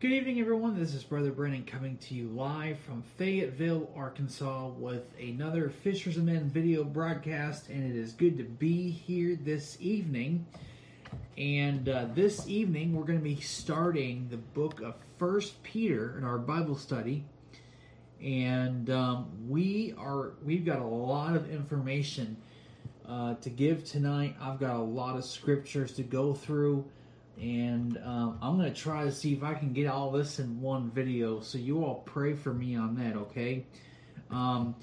Good evening, everyone. This is Brother Brennan coming to you live from Fayetteville, Arkansas, with another Fishers of Men video broadcast, and it is good to be here this evening. And uh, this evening, we're going to be starting the book of First Peter in our Bible study, and um, we are we've got a lot of information uh, to give tonight. I've got a lot of scriptures to go through and um, I'm to try to see if I can get all this in one video. So you all pray for me on that, okay? Um,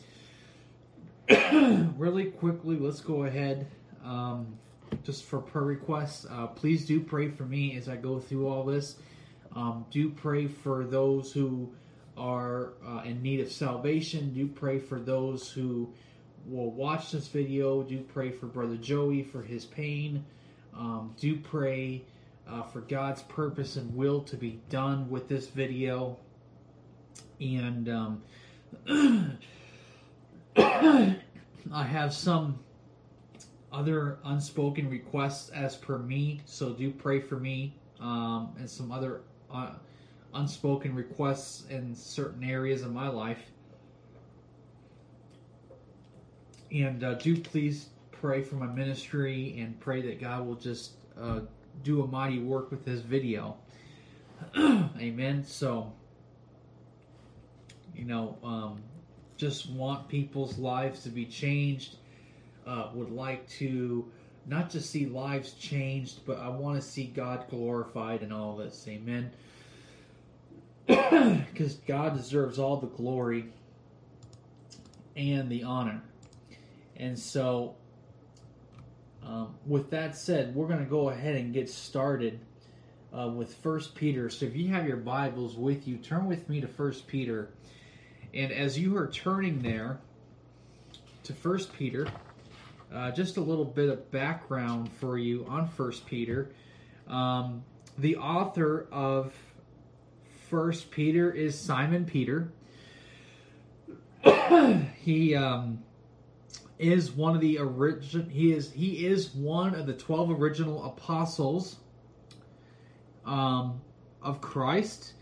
really quickly, let's go ahead. Um, just for prayer requests, uh, please do pray for me as I go through all this. Um, do pray for those who are uh, in need of salvation. Do pray for those who will watch this video. Do pray for Brother Joey for his pain. Um, do pray uh, for God's purpose and will to be done with this video. And um, I have some other unspoken requests as per me, so do pray for me um, and some other uh, unspoken requests in certain areas of my life. And uh, do please pray for my ministry and pray that God will just uh, do a mighty work with this video. Amen. So, you know, um, just want people's lives to be changed. Uh, would like to not just see lives changed, but I want to see God glorified in all this. Amen. Because God deserves all the glory and the honor. And so um, with that said, we're going to go ahead and get started uh, with First Peter. So if you have your Bibles with you, turn with me to First Peter. And as you are turning there to First Peter, uh, just a little bit of background for you on First Peter. Um, the author of First Peter is Simon Peter. he um, is one of the original. He is he is one of the twelve original apostles um, of Christ,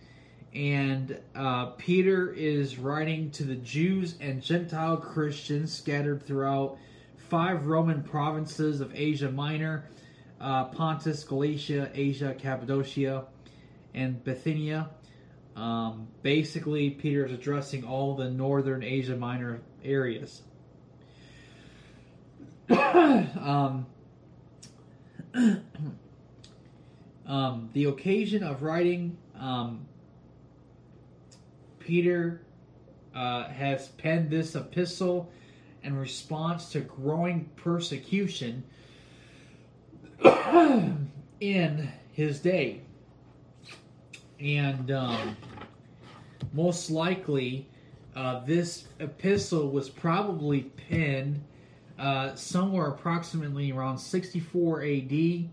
and uh, Peter is writing to the Jews and Gentile Christians scattered throughout five Roman provinces of Asia Minor, uh, Pontus, Galatia, Asia, Cappadocia, and Bithynia. Um, basically, Peter is addressing all the northern Asia Minor areas. um, um, the occasion of writing, um, Peter uh, has penned this epistle in response to growing persecution in his day. And um, most likely, uh, this epistle was probably penned uh, somewhere approximately around 64 AD.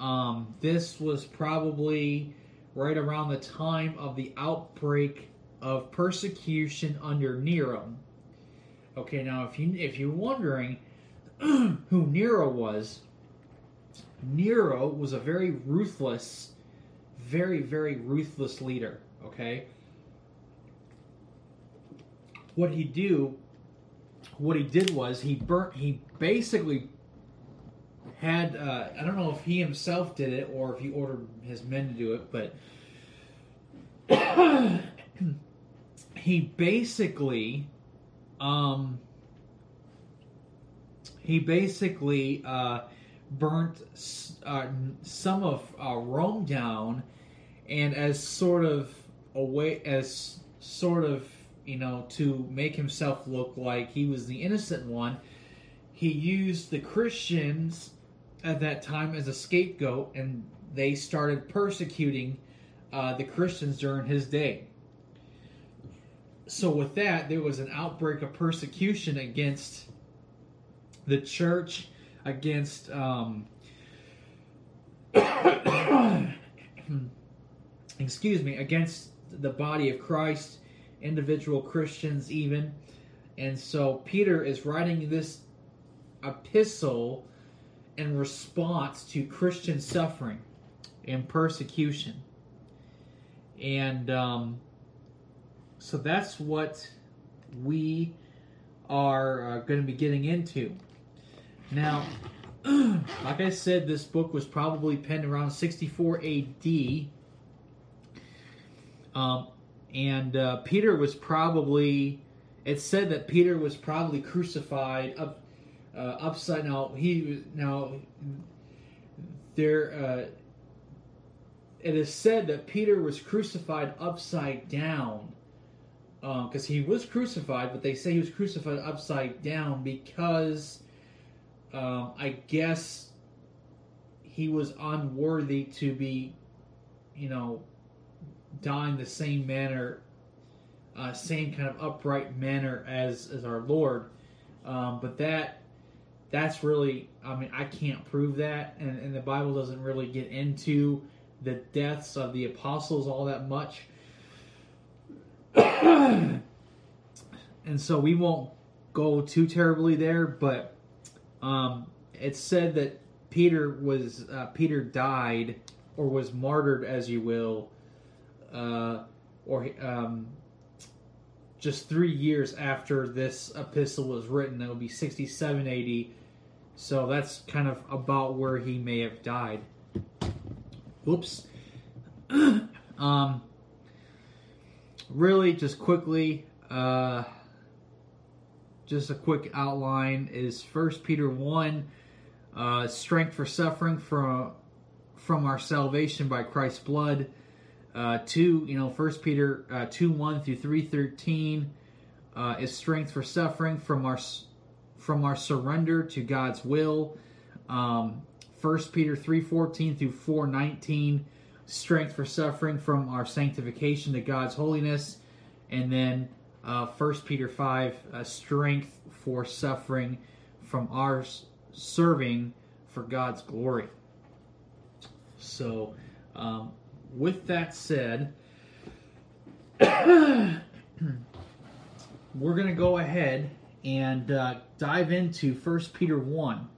Um, this was probably right around the time of the outbreak of persecution under Nero. Okay, now if you if you're wondering who Nero was, Nero was a very ruthless, very very ruthless leader. Okay, what he do what he did was he burnt. He basically had. Uh, I don't know if he himself did it or if he ordered his men to do it, but he basically, um, he basically uh, burnt uh, some of uh, Rome down, and as sort of a way, as sort of you know, to make himself look like he was the innocent one, he used the Christians at that time as a scapegoat, and they started persecuting uh, the Christians during his day. So, with that, there was an outbreak of persecution against the church, against um, excuse me, against the body of Christ individual Christians, even. And so Peter is writing this epistle in response to Christian suffering and persecution. And um, so that's what we are uh, going to be getting into. Now, like I said, this book was probably penned around 64 AD. Um, and uh, Peter was probably, it said that Peter was probably crucified up, uh, upside. Now, he, now, there, uh, it is said that Peter was crucified upside down because um, he was crucified, but they say he was crucified upside down because um, I guess he was unworthy to be, you know, dying the same manner, uh, same kind of upright manner as as our Lord. Um, but that that's really, I mean, I can't prove that, and, and the Bible doesn't really get into the deaths of the apostles all that much. and so we won't go too terribly there, but um, it's said that Peter was uh, Peter died or was martyred, as you will, uh, or um, just three years after this epistle was written. That would be 67 AD. So that's kind of about where he may have died. Whoops. um, really, just quickly, uh, just a quick outline is First Peter one, uh, strength for suffering from from our salvation by Christ's blood. Uh, two, you know, First Peter uh, two one through three thirteen uh, is strength for suffering from our from our surrender to God's will. Um, 1 Peter 3:14 through 4:19 strength for suffering from our sanctification to God's holiness and then uh, 1 Peter 5 uh, strength for suffering from our serving for God's glory. So um, with that said we're going to go ahead and uh, dive into First Peter 1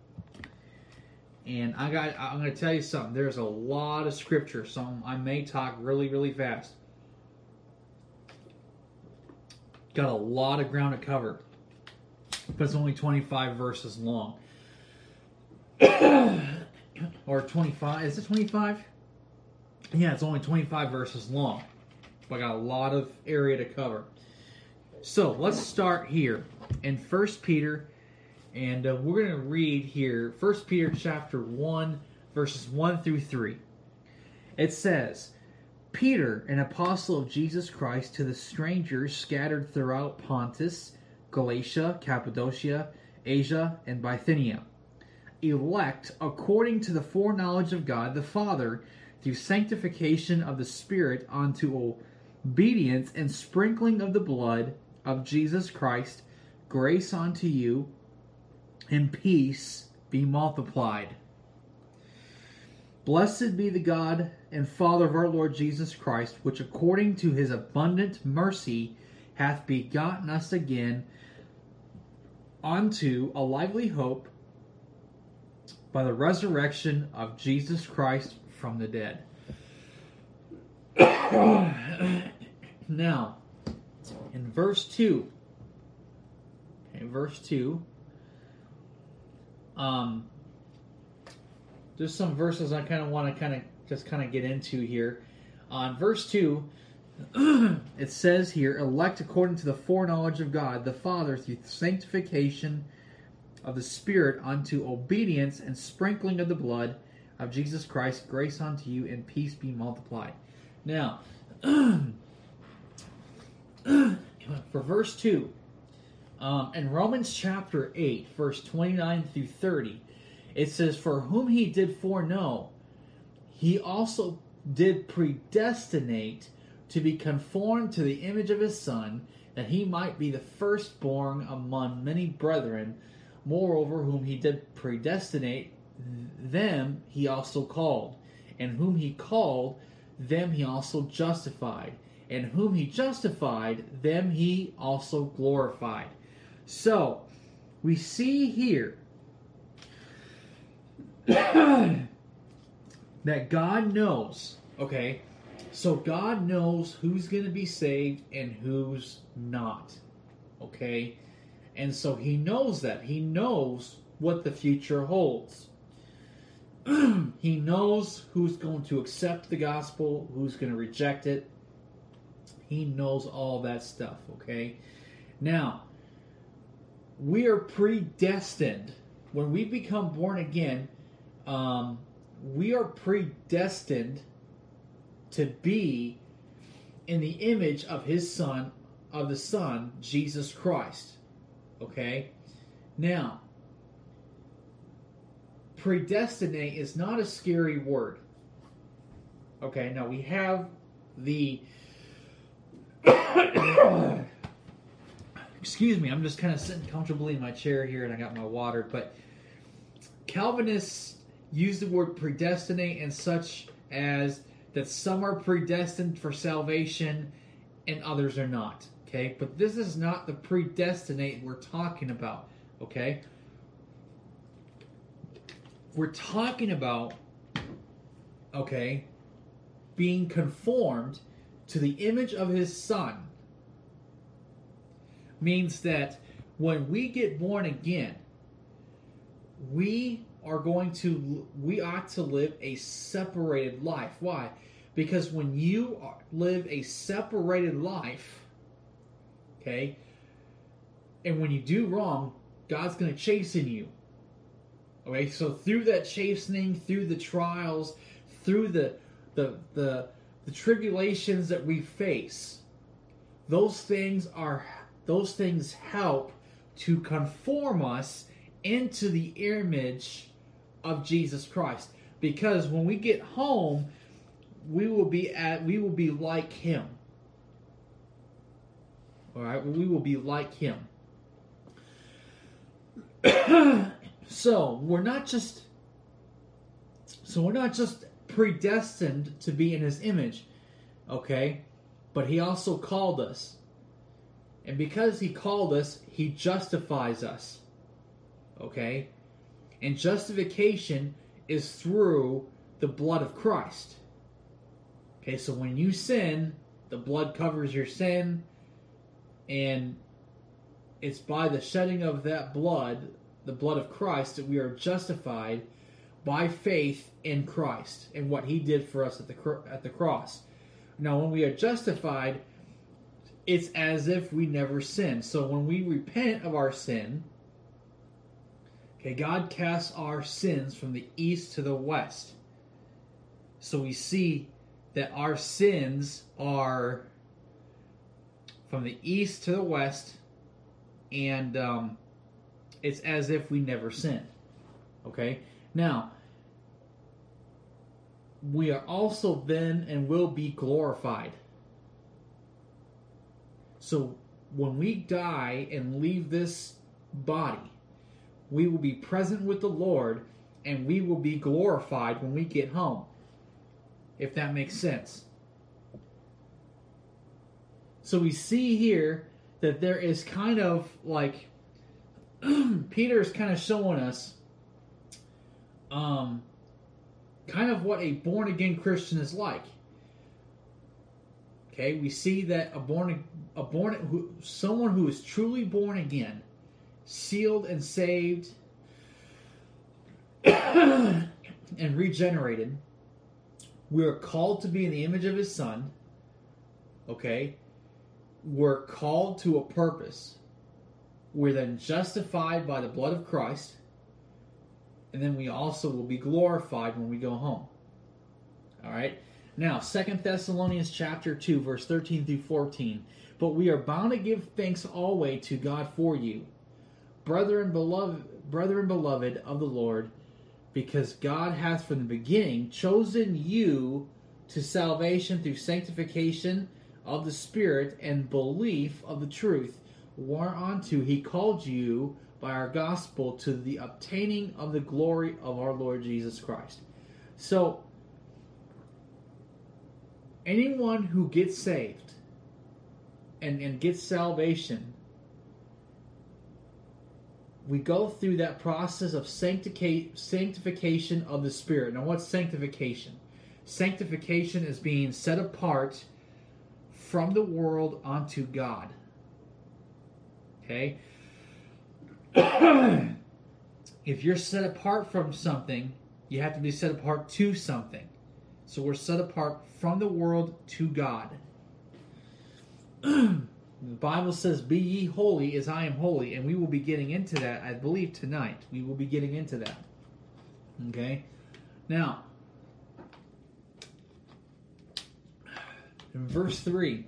and I got I'm going to tell you something. There's a lot of scripture, so I may talk really really fast. Got a lot of ground to cover. But it's only 25 verses long. or 25. Is it 25? Yeah, it's only 25 verses long. But I got a lot of area to cover. So let's start here in First Peter and uh, we're going to read here First Peter chapter 1 verses 1 through 3. It says, Peter, an apostle of Jesus Christ, to the strangers scattered throughout Pontus, Galatia, Cappadocia, Asia, and Bithynia, elect according to the foreknowledge of God the Father, through sanctification of the Spirit unto obedience and sprinkling of the blood of Jesus Christ, grace unto you and peace be multiplied. Blessed be the God and Father of our Lord Jesus Christ, which according to his abundant mercy hath begotten us again unto a lively hope by the resurrection of Jesus Christ from the dead. now, in verse 2, okay, verse 2, um, there's some verses I kind of want to kind of just kind of get into here. On verse 2, it says here, elect according to the foreknowledge of God the Father through sanctification of the Spirit unto obedience and sprinkling of the blood of Jesus Christ, grace unto you and peace be multiplied. Now, for verse 2, um, in Romans chapter 8, verse 29 through 30, it says, For whom he did foreknow, he also did predestinate to be conformed to the image of his Son, that he might be the firstborn among many brethren. Moreover, whom he did predestinate, them he also called. And whom he called, them he also justified. And whom he justified, them he also glorified. So, we see here that God knows, okay? So God knows who's going to be saved and who's not. Okay? And so he knows that. He knows what the future holds. he knows who's going to accept the gospel, who's going to reject it. He knows all that stuff, okay? Now, we are predestined. When we become born again, um, we are predestined to be in the image of his son, of the Son, Jesus Christ. Okay? Now, predestinate is not a scary word. Okay, now we have the. Excuse me, I'm just kind of sitting comfortably in my chair here and I got my water, but Calvinists use the word predestinate and such as that some are predestined for salvation and others are not. Okay, but this is not the predestinate we're talking about. Okay, we're talking about, okay, being conformed to the image of his son. Means that when we get born again, we are going to, we ought to live a separated life. Why? Because when you live a separated life, okay, and when you do wrong, God's going to chasten you. Okay, so through that chastening, through the trials, through the the the, the tribulations that we face, those things are those things help to conform us into the image of Jesus Christ. Because when we get home, we will be at we will be like him. All right, we will be like him. So we're not just so we're not just predestined to be in his image, okay? But he also called us. And because he called us, he justifies us. Okay? And justification is through the blood of Christ. Okay, so when you sin, the blood covers your sin, and it's by the shedding of that blood the blood of Christ that we are justified by faith in Christ and what He did for us at the at the cross. Now, when we are justified, it's as if we never sinned. So when we repent of our sin, okay, God casts our sins from the east to the west. So we see that our sins are from the east to the west, and um, it's as if we never sinned. Okay? Now, we are also then and will be glorified. So when we die and leave this body, we will be present with the Lord and we will be glorified when we get home. If that makes sense. So we see here that there is kind of like Peter is kind of showing us um, kind of what a born again Christian is like. Okay, we see that a born a born who, someone who is truly born again, sealed and saved and regenerated, we are called to be in the image of his son. Okay? We're called to a purpose. We're then justified by the blood of Christ, and then we also will be glorified when we go home. All right? Now, Second Thessalonians chapter 2, verse 13 through 14. But we are bound to give thanks always to God for you, brethren beloved, brethren beloved of the Lord, because God hath from the beginning chosen you to salvation through sanctification of the Spirit and belief of the truth whereunto he called you by our gospel to the obtaining of the glory of our Lord Jesus Christ. So, anyone who gets saved and, and gets salvation, we go through that process of sanctification of the Spirit. Now, what's sanctification? Sanctification is being set apart from the world unto God. Okay? if you're set apart from something, you have to be set apart to something. So we're set apart from the world to God. the Bible says, Be ye holy as I am holy, and we will be getting into that, I believe, tonight. We will be getting into that. Okay? Now, in verse 3,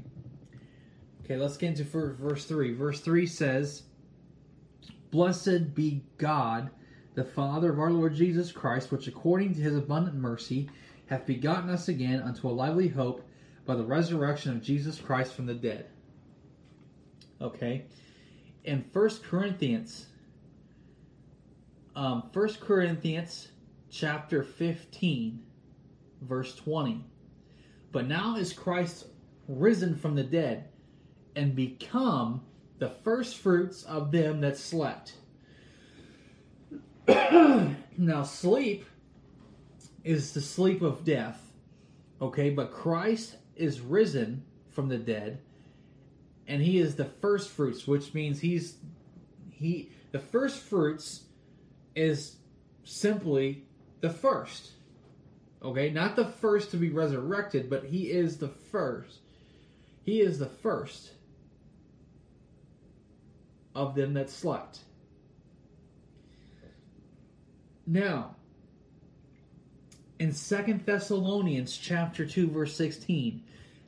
okay, let's get into verse 3. Verse 3 says, Blessed be God, the Father of our Lord Jesus Christ, which according to his abundant mercy hath begotten us again unto a lively hope by the resurrection of Jesus Christ from the dead. Okay? In First Corinthians, um, 1 Corinthians chapter 15, verse 20. But now is Christ risen from the dead and become the first fruits of them that slept. now, sleep is the sleep of death. Okay, but Christ is risen from the dead, and he is the first fruits, which means he's he the first fruits is simply the first. Okay, not the first to be resurrected, but he is the first. He is the first of them that slept. Now, in Second Thessalonians chapter 2 verse 16,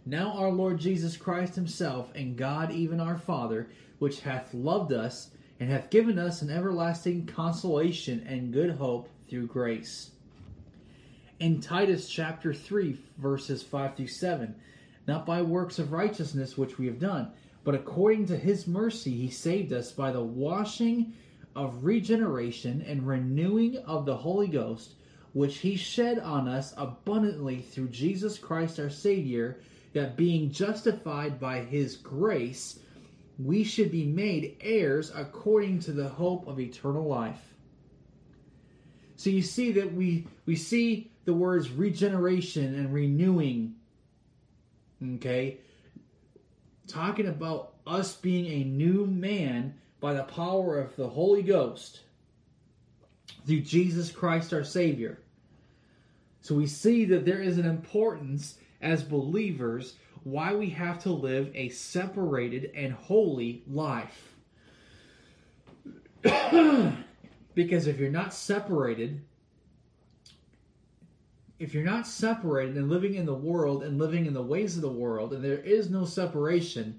now our Lord Jesus Christ himself and God even our Father, which hath loved us and hath given us an everlasting consolation and good hope through grace. In Titus chapter 3 verses 5 through 7, not by works of righteousness which we have done, but according to his mercy he saved us by the washing of regeneration and renewing of the Holy Ghost, which he shed on us abundantly through Jesus Christ our Savior, that being justified by his grace, we should be made heirs according to the hope of eternal life. So you see that we we see the words regeneration and renewing. Okay? Talking about us being a new man by the power of the Holy Ghost through Jesus Christ our Savior. So we see that there is an importance as believers why we have to live a separated and holy life. because if you're not separated, if you're not separated and living in the world and living in the ways of the world, and there is no separation,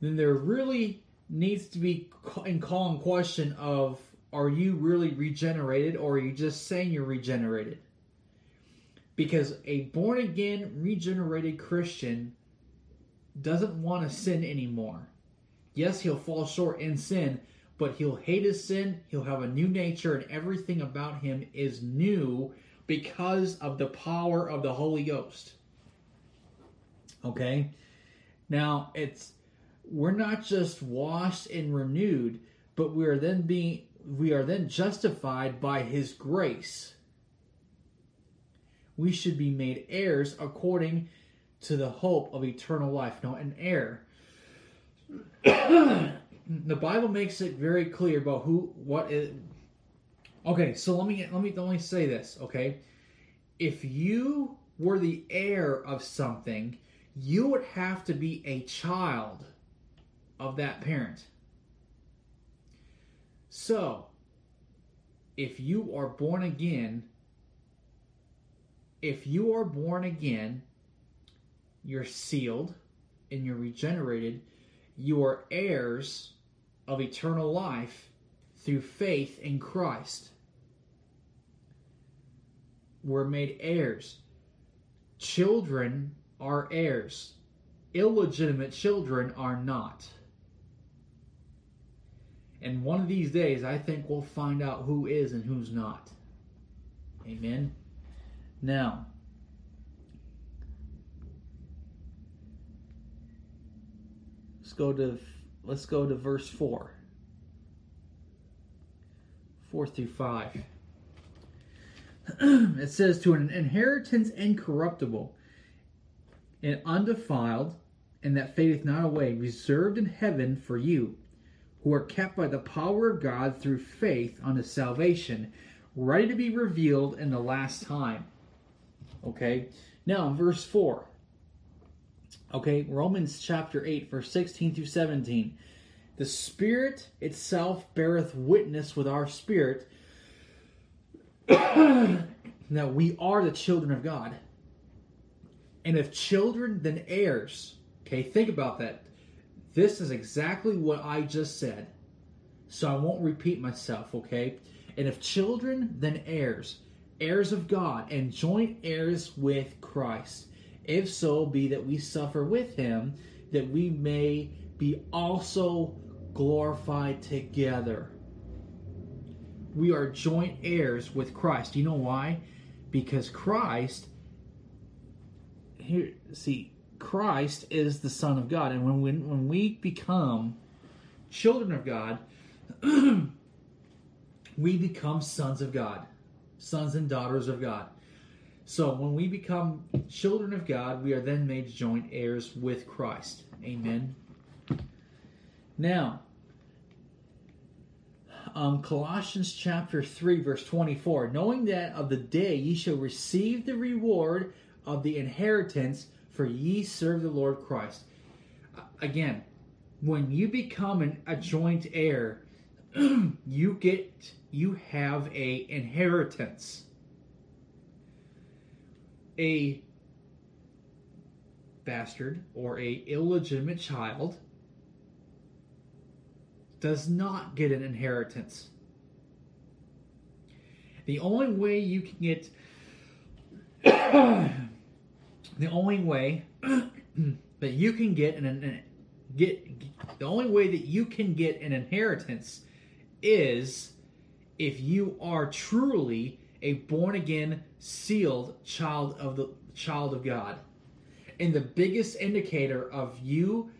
then there really needs to be in call in question of are you really regenerated or are you just saying you're regenerated? Because a born again, regenerated Christian doesn't want to sin anymore. Yes, he'll fall short in sin, but he'll hate his sin, he'll have a new nature, and everything about him is new because of the power of the Holy Ghost. Okay? Now, it's we're not just washed and renewed, but we are then being we are then justified by his grace. We should be made heirs according to the hope of eternal life. Now, an heir. the Bible makes it very clear about who what is Okay, so let me let me let me say this, okay? If you were the heir of something, you would have to be a child of that parent. So, if you are born again, if you are born again, you're sealed and you're regenerated, you are heirs of eternal life through faith in Christ were made heirs. Children are heirs. Illegitimate children are not. And one of these days, I think we'll find out who is and who's not. Amen. Now, let's go to let's go to verse 4. 4 through 5. it says, To an inheritance incorruptible and undefiled, and that fadeth not away, reserved in heaven for you, who are kept by the power of God through faith unto salvation, ready to be revealed in the last time. Okay, now verse 4. Okay, Romans chapter 8, verse 16 through 17. The Spirit itself beareth witness with our spirit that we are the children of God. And if children, then heirs. Okay, think about that. This is exactly what I just said. So I won't repeat myself, okay? And if children, then heirs, heirs of God, and joint heirs with Christ. If so be that we suffer with him, that we may be also glorified together. We are joint heirs with Christ. You know why? Because Christ here see Christ is the Son of God, and when when, when we become children of God, we become sons of God, sons and daughters of God. So when we become children of God, we are then made joint heirs with Christ. Amen. Now, um, Colossians chapter 3, verse 24 knowing that of the day ye shall receive the reward of the inheritance, for ye serve the Lord Christ. Again, when you become an, a joint heir, you get you have a inheritance. A bastard or a illegitimate child does not get an inheritance. The only way you can get the only way that you can get an, an get the only way that you can get an inheritance is if you are truly a born again sealed child of the child of God. And the biggest indicator of you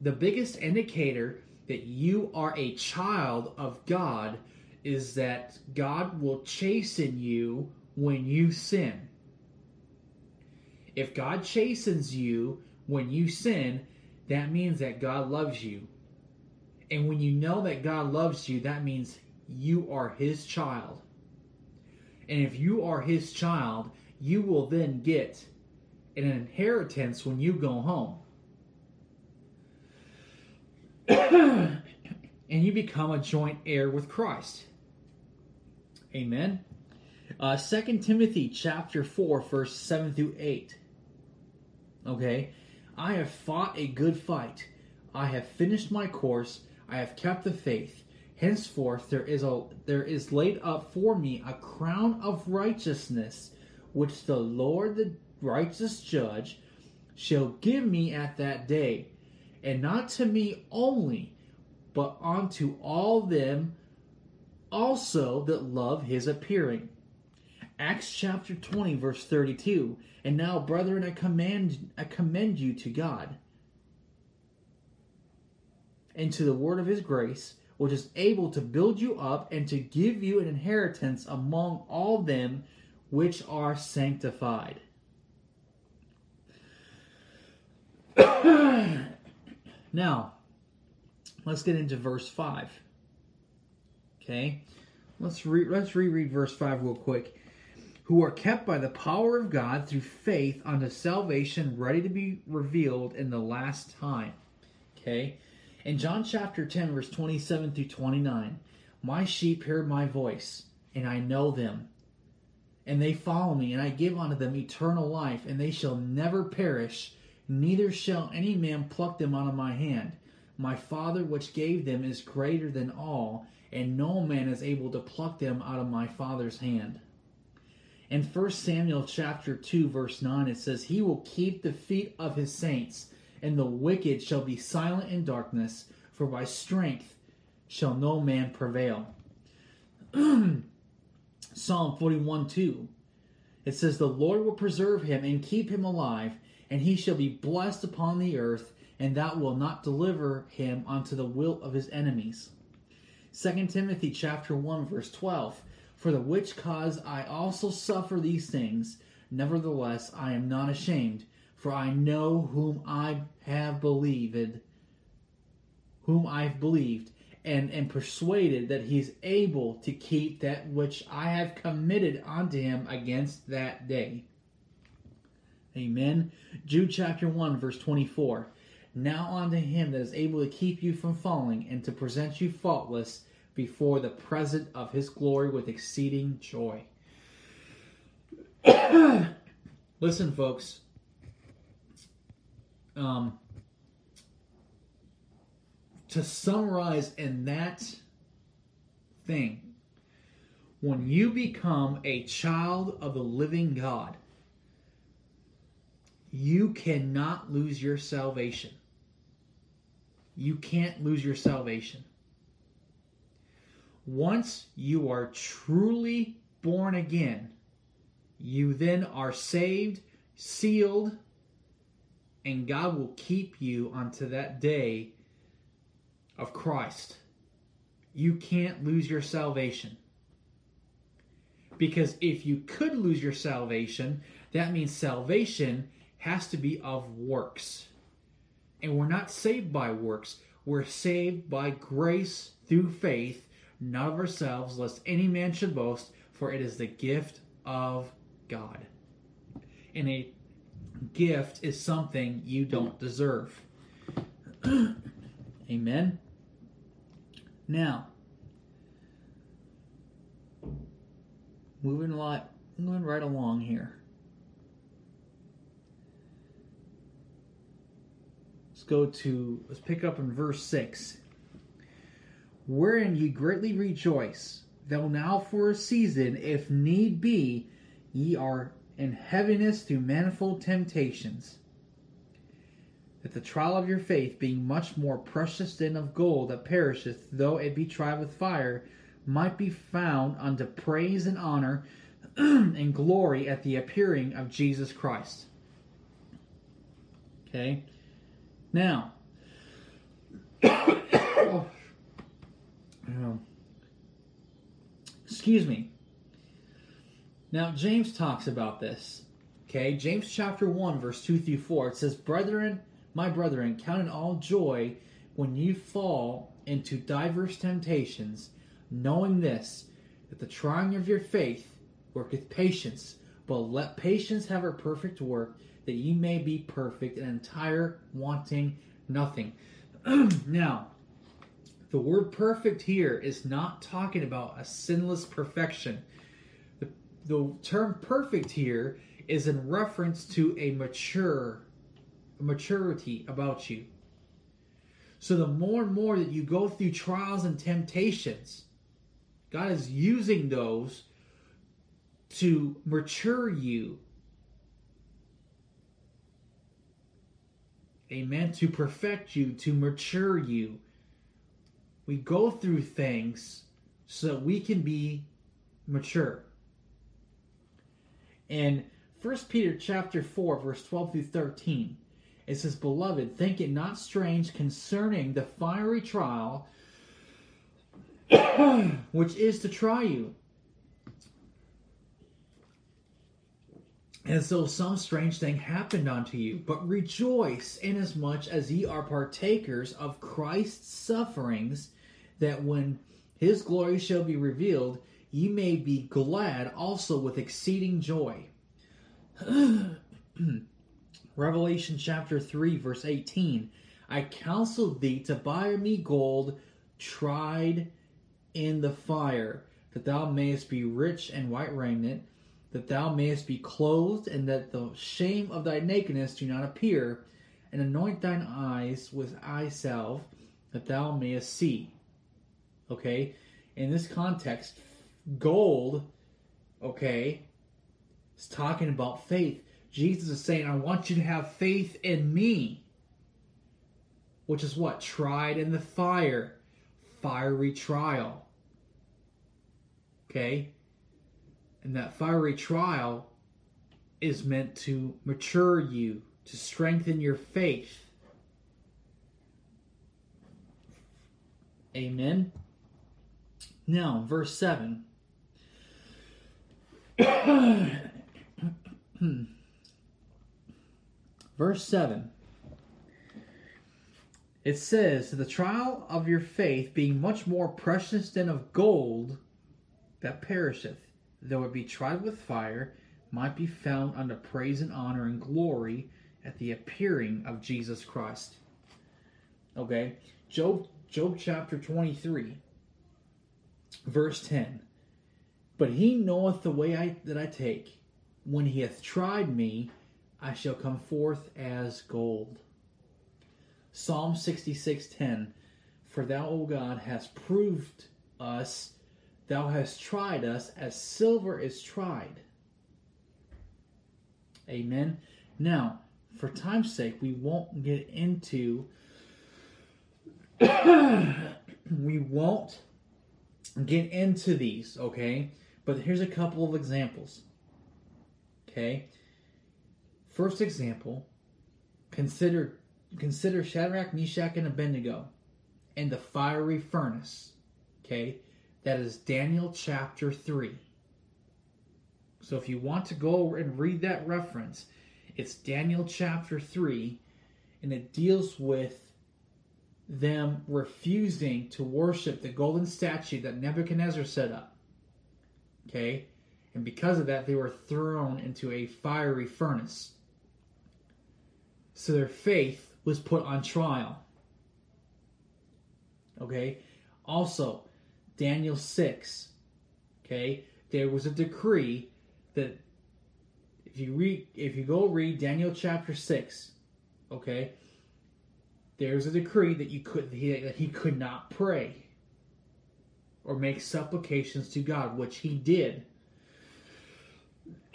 the biggest indicator that you are a child of God is that God will chasten you when you sin. If God chastens you when you sin, that means that God loves you. And when you know that God loves you, that means you are His child. And if you are His child, you will then get an inheritance when you go home. and you become a joint heir with Christ. Amen. Uh, 2 Timothy chapter 4, verse 7 through 8. Okay? I have fought a good fight. I have finished my course. I have kept the faith. Henceforth there is a there is laid up for me a crown of righteousness, which the Lord the righteous judge shall give me at that day, and not to me only, but unto all them also that love his appearing. Acts chapter 20 verse 32. And now brethren I command I commend you to God and to the word of his grace which is able to build you up and to give you an inheritance among all them which are sanctified. now, let's get into verse 5. Okay? Let's re- let's reread verse 5 real quick who are kept by the power of God through faith unto salvation ready to be revealed in the last time. Okay? In John chapter 10, verse 27 through 29, my sheep hear my voice, and I know them. And they follow me, and I give unto them eternal life, and they shall never perish, neither shall any man pluck them out of my hand. My Father which gave them is greater than all, and no man is able to pluck them out of my Father's hand. In 1 Samuel chapter 2 verse 9 it says he will keep the feet of his saints and the wicked shall be silent in darkness for by strength shall no man prevail. Psalm 41 2 it says the Lord will preserve him and keep him alive and he shall be blessed upon the earth and that will not deliver him unto the will of his enemies. 2 Timothy chapter 1 verse 12 For the which cause I also suffer these things. Nevertheless, I am not ashamed, for I know whom I have believed, whom I've believed, and am persuaded that he is able to keep that which I have committed unto him against that day. Amen. Jude chapter 1, verse 24. Now unto him that is able to keep you from falling and to present you faultless before the presence of his glory with exceeding joy. Listen, folks. Um, to summarize in that thing, when you become a child of the living God, you cannot lose your salvation. You can't lose your salvation. Once you are truly born again, you then are saved, sealed, and God will keep you unto that day of Christ. You can't lose your salvation. Because if you could lose your salvation, that means salvation has to be of works. And we're not saved by works. We're saved by grace through faith, not of ourselves, lest any man should boast, for it is the gift of God. And a gift is something you don't deserve. Amen. Now, moving a lot, moving right along here. Go to let's pick up in verse six. Wherein ye greatly rejoice, though now for a season, if need be, ye are in heaviness through manifold temptations that the trial of your faith, being much more precious than of gold that perisheth, though it be tried with fire, might be found unto praise and honor and glory at the appearing of Jesus Christ. Okay? Now, excuse me. Now, James talks about this. Okay, James chapter 1, verse 2 through 4. It says, Brethren, my brethren, count it all joy when you fall into diverse temptations, knowing this, that the trying of your faith worketh patience. But let patience have her perfect work, that ye may be perfect and entire, wanting nothing. now, the word perfect here is not talking about a sinless perfection. The, the term perfect here is in reference to a mature maturity about you. So the more and more that you go through trials and temptations, God is using those to mature you. Amen. To perfect you, to mature you. We go through things so that we can be mature. In 1 Peter chapter 4, verse 12 through 13, it says, Beloved, think it not strange concerning the fiery trial which is to try you. As though some strange thing happened unto you, but rejoice inasmuch as ye are partakers of Christ's sufferings, that when his glory shall be revealed, ye may be glad also with exceeding joy. Revelation chapter 3, verse 18. I counsel thee to buy me gold tried in the fire, that thou mayest be rich and white raiment, that thou mayest be clothed, and that the shame of thy nakedness do not appear, and anoint thine eyes with eye salve, that thou mayest see. Okay? In this context, gold, okay, is talking about faith. Jesus is saying, I want you to have faith in me. Which is what? Tried in the fire. Fiery trial. Okay? And that fiery trial is meant to mature you, to strengthen your faith. Amen. Now, verse 7. Verse 7. It says, The trial of your faith being much more precious than of gold that perisheth, though it be tried with fire, might be found unto praise and honor and glory at the appearing of Jesus Christ. Okay? Job Job chapter 23 verse 10. But he knoweth the way I, that I take. When he hath tried me, I shall come forth as gold. Psalm 66:10 For thou, O God, hast proved us, thou hast tried us as silver is tried. Amen. Now, for time's sake, we won't get into we won't get into these, okay? But here's a couple of examples. Okay? First example, consider consider Shadrach, Meshach, and Abednego in the fiery furnace. Okay? That is Daniel chapter 3. So if you want to go and read that reference, it's Daniel chapter 3, and it deals with them refusing to worship the golden statue that Nebuchadnezzar set up. Okay? And because of that, they were thrown into a fiery furnace. So their faith was put on trial. Okay? Also, Daniel 6. Okay? There was a decree that if you read if you go read Daniel chapter 6, okay? There's a decree that you could he, that he could not pray or make supplications to God, which he did.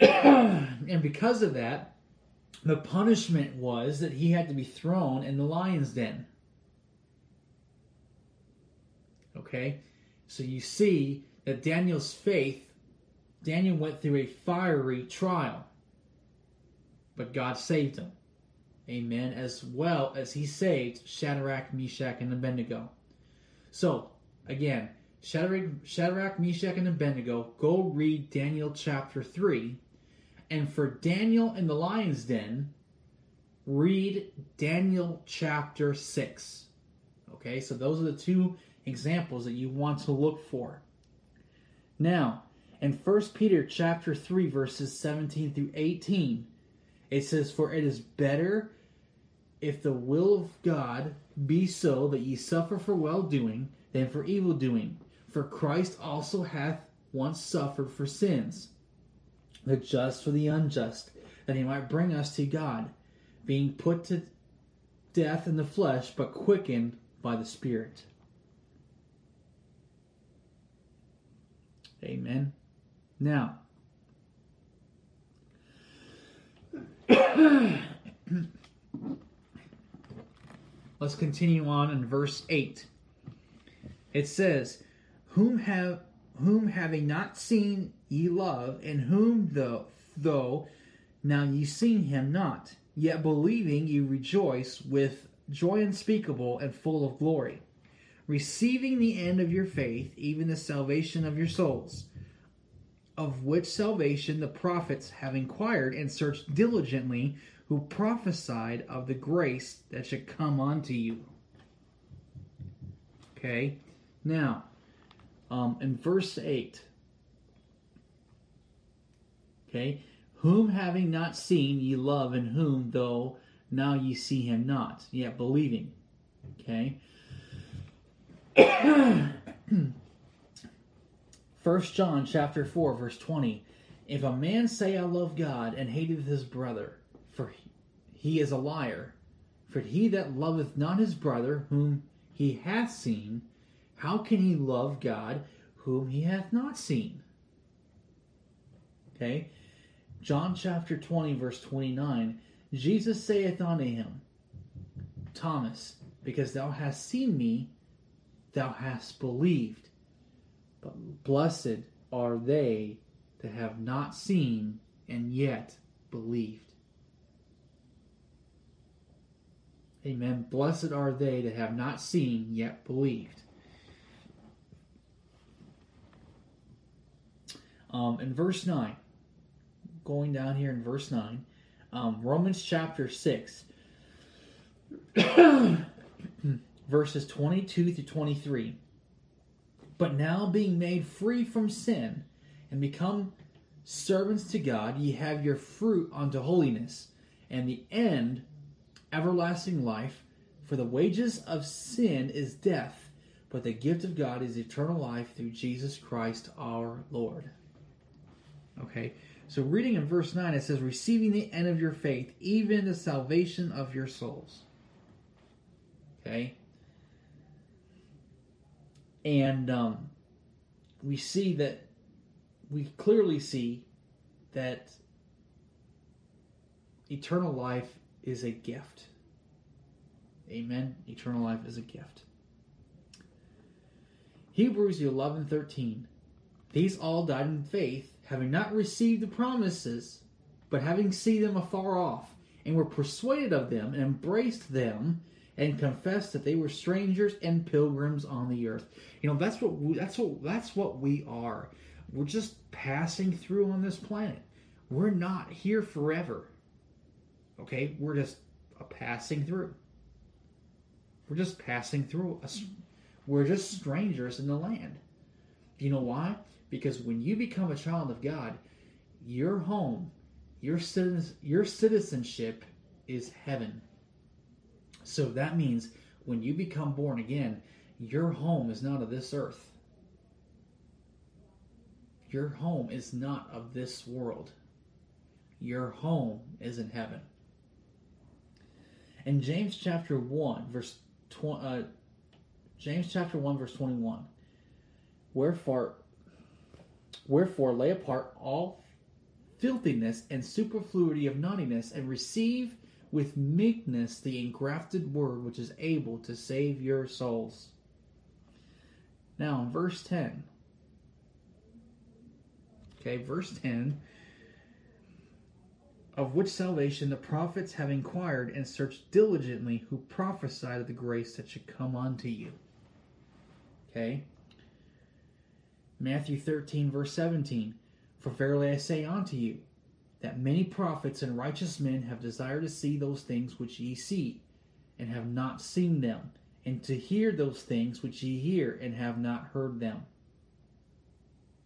and because of that, the punishment was that he had to be thrown in the lion's den. Okay? So you see that Daniel's faith, Daniel went through a fiery trial, but God saved him. Amen. As well as he saved Shadrach, Meshach, and Abednego. So, again, Shadrach, Shadrach, Meshach, and Abednego, go read Daniel chapter 3. And for Daniel in the lion's den, read Daniel chapter 6. Okay, so those are the two examples that you want to look for. Now, in 1 Peter chapter 3 verses 17 through 18, it says, For it is better if the will of God be so that ye suffer for well doing than for evil doing. For Christ also hath once suffered for sins, the just for the unjust, that he might bring us to God, being put to death in the flesh, but quickened by the Spirit. Amen. Now, Let's continue on in verse 8. It says, Whom have whom having not seen ye love, and whom though though now ye seen him not, yet believing ye rejoice with joy unspeakable and full of glory, receiving the end of your faith, even the salvation of your souls of which salvation the prophets have inquired and searched diligently, who prophesied of the grace that should come unto you. Okay, now, um, in verse 8, okay, whom having not seen ye love, and whom though now ye see him not, yet believing. Okay. First John chapter 4 verse 20 If a man say I love God and hateth his brother for he is a liar. For he that loveth not his brother whom he hath seen how can he love God whom he hath not seen? Okay. John chapter 20 verse 29 Jesus saith unto him Thomas because thou hast seen me thou hast believed but blessed are they that have not seen and yet believed. Amen. Blessed are they that have not seen yet believed. Um, in verse 9, going down here in verse 9, um, Romans chapter 6, verses 22 to 23. But now being made free from sin and become servants to God, ye have your fruit unto holiness, and the end everlasting life. For the wages of sin is death, but the gift of God is eternal life through Jesus Christ our Lord. Okay, so reading in verse 9, it says, Receiving the end of your faith, even the salvation of your souls. Okay? And um, we see that, we clearly see that eternal life is a gift. Amen. Eternal life is a gift. Hebrews 11 13. These all died in faith, having not received the promises, but having seen them afar off, and were persuaded of them, and embraced them, and confessed that they were strangers and pilgrims on the earth. You know, that's what we, that's what that's what we are. We're just passing through on this planet. We're not here forever. Okay? We're just passing through. We're just passing through. We're just strangers in the land. Do you know why? Because when you become a child of God, your home, your your citizenship is heaven. So that means when you become born again, your home is not of this earth. Your home is not of this world. Your home is in heaven. In James chapter 1, verse 20, uh, James chapter 1, verse 21, Wherefore, wherefore lay apart all filthiness and superfluity of naughtiness, and receive with meekness the engrafted word which is able to save your souls. Now, verse 10, okay, verse 10, of which salvation the prophets have inquired and searched diligently who prophesied of the grace that should come unto you. Okay? Matthew 13, verse 17 For verily I say unto you, that many prophets and righteous men have desired to see those things which ye see, and have not seen them, and to hear those things which ye hear, and have not heard them.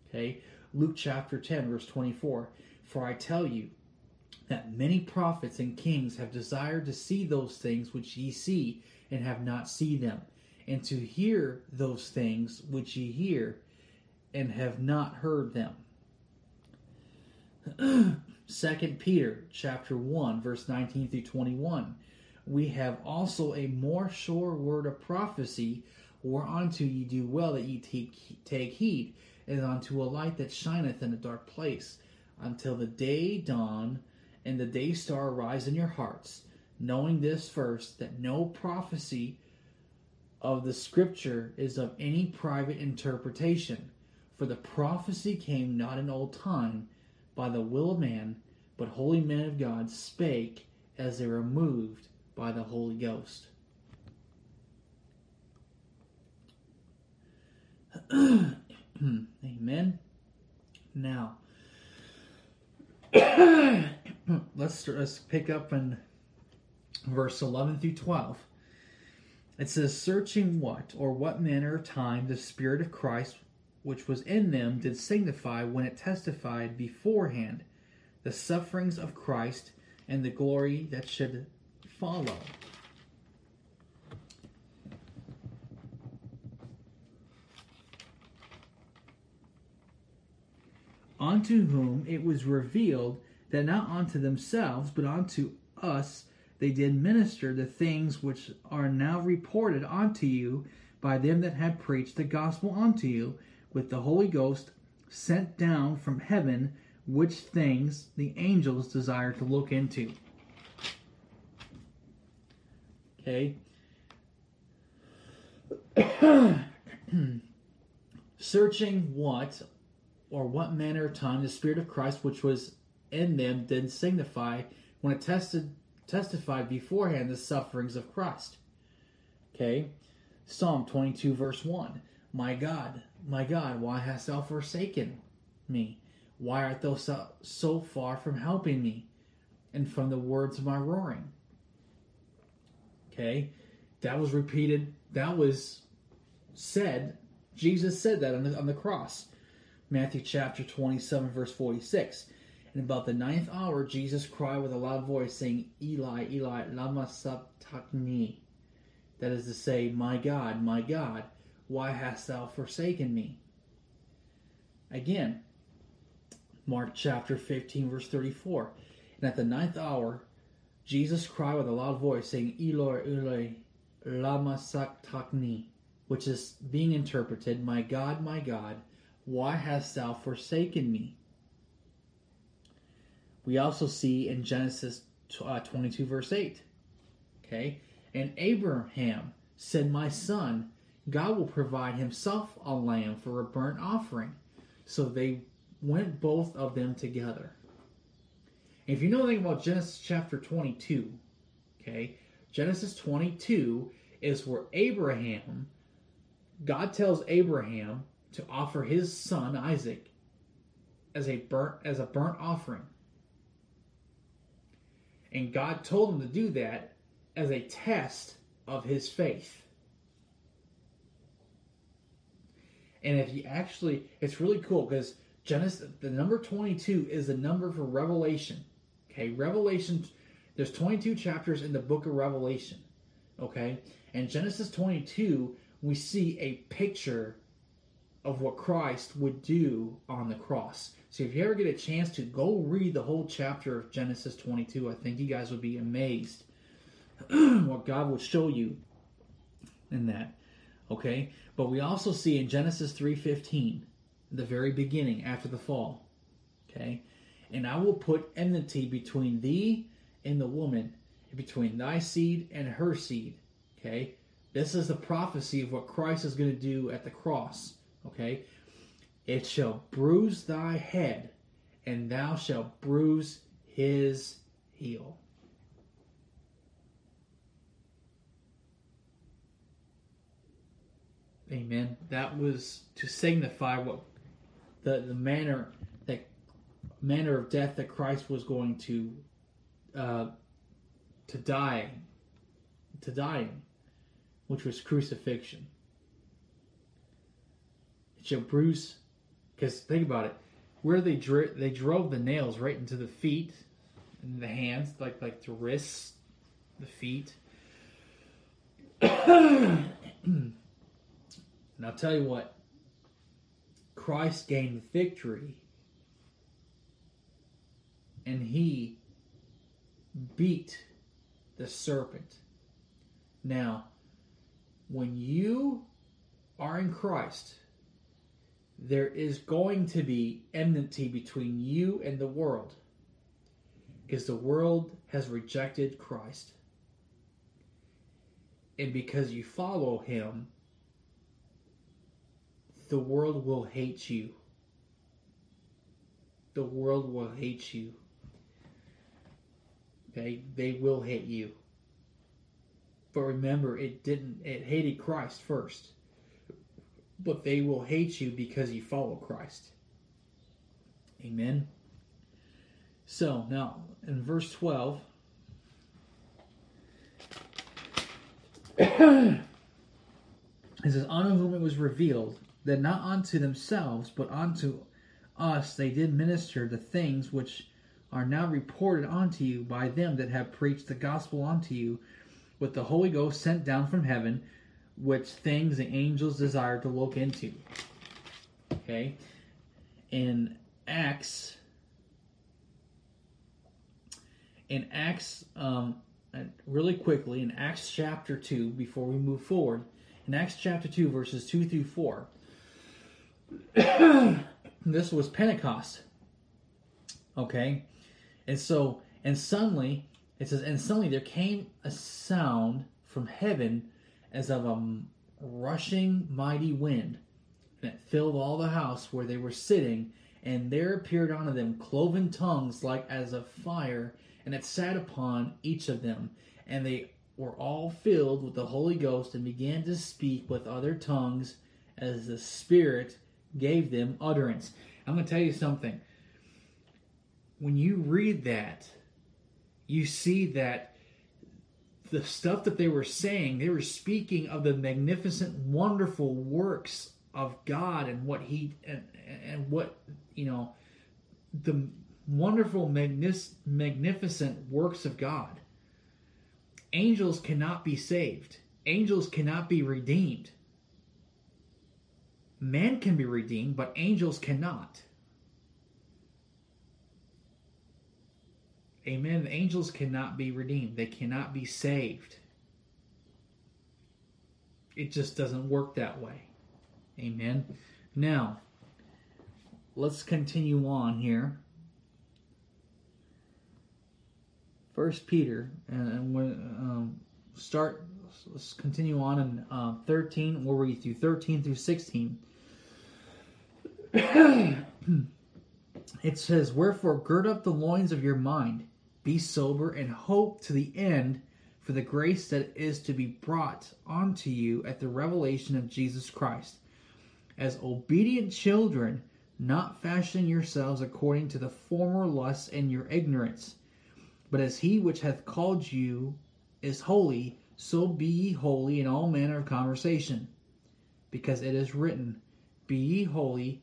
Okay? Luke chapter 10, verse 24 For I tell you, that many prophets and kings have desired to see those things which ye see and have not seen them, and to hear those things which ye hear and have not heard them. Second Peter chapter 1 verse 19 through 21 we have also a more sure word of prophecy whereunto ye do well that ye take, take heed as unto a light that shineth in a dark place until the day dawn and the day star rise in your hearts, knowing this first, that no prophecy of the scripture is of any private interpretation. For the prophecy came not in old time by the will of man, but holy men of God spake as they were moved by the Holy Ghost. Amen. Now, let's let's pick up in verse 11 through 12. It says, Searching what or what manner of time the Spirit of Christ which was in them did signify when it testified beforehand the sufferings of Christ and the glory that should follow. Unto whom it was revealed that not unto themselves, but unto us they did minister the things which are now reported unto you by them that have preached the gospel unto you with the Holy Ghost sent down from heaven, which things the angels desire to look into. Okay. Searching what or what manner of time the Spirit of Christ, which was in them did signify when it tested testified beforehand the sufferings of Christ. Okay? Psalm 22 verse 1. My God, my God, why hast thou forsaken me? Why art thou so, so far from helping me and from the words of my roaring? Okay, that was repeated. That was said. Jesus said that on the, on the cross. Matthew chapter 27, verse 46. And about the ninth hour, Jesus cried with a loud voice, saying, Eli, Eli, lama sabachthani. That is to say, My God, my God, why hast thou forsaken me? Again, Mark chapter 15, verse 34. And at the ninth hour, Jesus cried with a loud voice, saying, Eloi, Eloi, lama sabachthani, which is being interpreted, My God, my God, why hast thou forsaken me? We also see in Genesis uh, 22, verse 8. Okay? And Abraham said, My son, God will provide himself a lamb for a burnt offering. So they went both of them together. If you know anything about Genesis chapter 22, okay, Genesis 22 is where Abraham, God tells Abraham to offer his son Isaac as a burnt as a burnt offering. And God told him to do that as a test of his faith. And if you actually, it's really cool because Genesis, the number 22 is the number for Revelation. Okay, Revelation, there's 22 chapters in the book of Revelation. Okay, and Genesis 22, we see a picture of what Christ would do on the cross. So if you ever get a chance to go read the whole chapter of Genesis 22, I think you guys would be amazed what God would show you in that. Okay? But we also see in Genesis 3:15, the very beginning after the fall. Okay? And I will put enmity between thee and the woman, between thy seed and her seed. Okay? This is the prophecy of what Christ is going to do at the cross. Okay? It shall bruise thy head, and thou shalt bruise his heel. Amen. That was to signify what the, the manner that manner of death that Christ was going to uh, to die to dying, which was crucifixion. It shall bruise, because think about it, where they dri- they drove the nails right into the feet and the hands, like like the wrists, the feet. And I'll tell you what, Christ gained victory and he beat the serpent. Now, when you are in Christ, there is going to be enmity between you and the world because the world has rejected Christ. And because you follow him, the world will hate you. The world will hate you. Okay? They will hate you. But remember, it didn't, it hated Christ first. But they will hate you because you follow Christ. Amen. So, now, in verse 12, it says, On whom it was revealed that not unto themselves, but unto us they did minister the things which are now reported unto you by them that have preached the gospel unto you with the Holy Ghost sent down from heaven, which things the angels desire to look into. Okay? In Acts, in Acts, um, really quickly, in Acts chapter 2, before we move forward, in Acts chapter 2, verses 2 through 4, this was Pentecost. Okay? And so, and suddenly, it says, and suddenly there came a sound from heaven as of a rushing mighty wind, it filled all the house where they were sitting, and there appeared unto them cloven tongues like as of fire, and it sat upon each of them, and they were all filled with the Holy Ghost, and began to speak with other tongues as the Spirit gave them utterance. I'm going to tell you something. when you read that, you see that the stuff that they were saying, they were speaking of the magnificent, wonderful works of God and what He and, and what you know the wonderful, magnificent works of God. Angels cannot be saved. Angels cannot be redeemed. Man can be redeemed, but angels cannot. Amen. Angels cannot be redeemed, they cannot be saved. It just doesn't work that way. Amen. Now, let's continue on here. First Peter, and we um, start. Let's continue on in uh, 13. We'll read through 13 through 16. it says, Wherefore gird up the loins of your mind be sober and hope to the end for the grace that is to be brought unto you at the revelation of Jesus Christ. As obedient children, not fashioning yourselves according to the former lusts and your ignorance, but as he which hath called you is holy, so be ye holy in all manner of conversation. Because it is written, Be ye holy,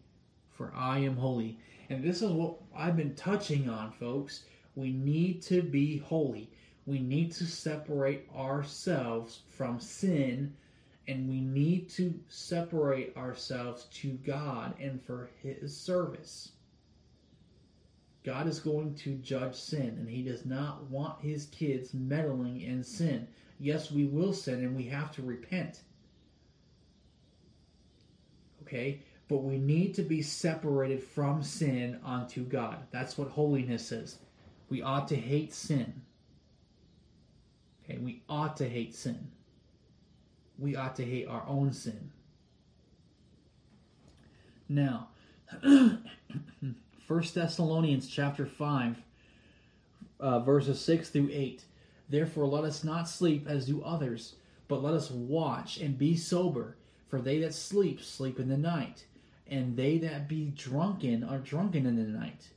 for I am holy. And this is what I've been touching on, folks. We need to be holy. We need to separate ourselves from sin and we need to separate ourselves to God and for His service. God is going to judge sin, and He does not want His kids meddling in sin. Yes, we will sin and we have to repent. Okay? But we need to be separated from sin unto God. That's what holiness is. We ought to hate sin. Okay, we ought to hate sin. We ought to hate our own sin. Now, 1 Thessalonians chapter 5, uh, verses 6 through 8. Therefore, let us not sleep as do others, but let us watch and be sober. For they that sleep, sleep in the night, and they that be drunken are drunken in the night.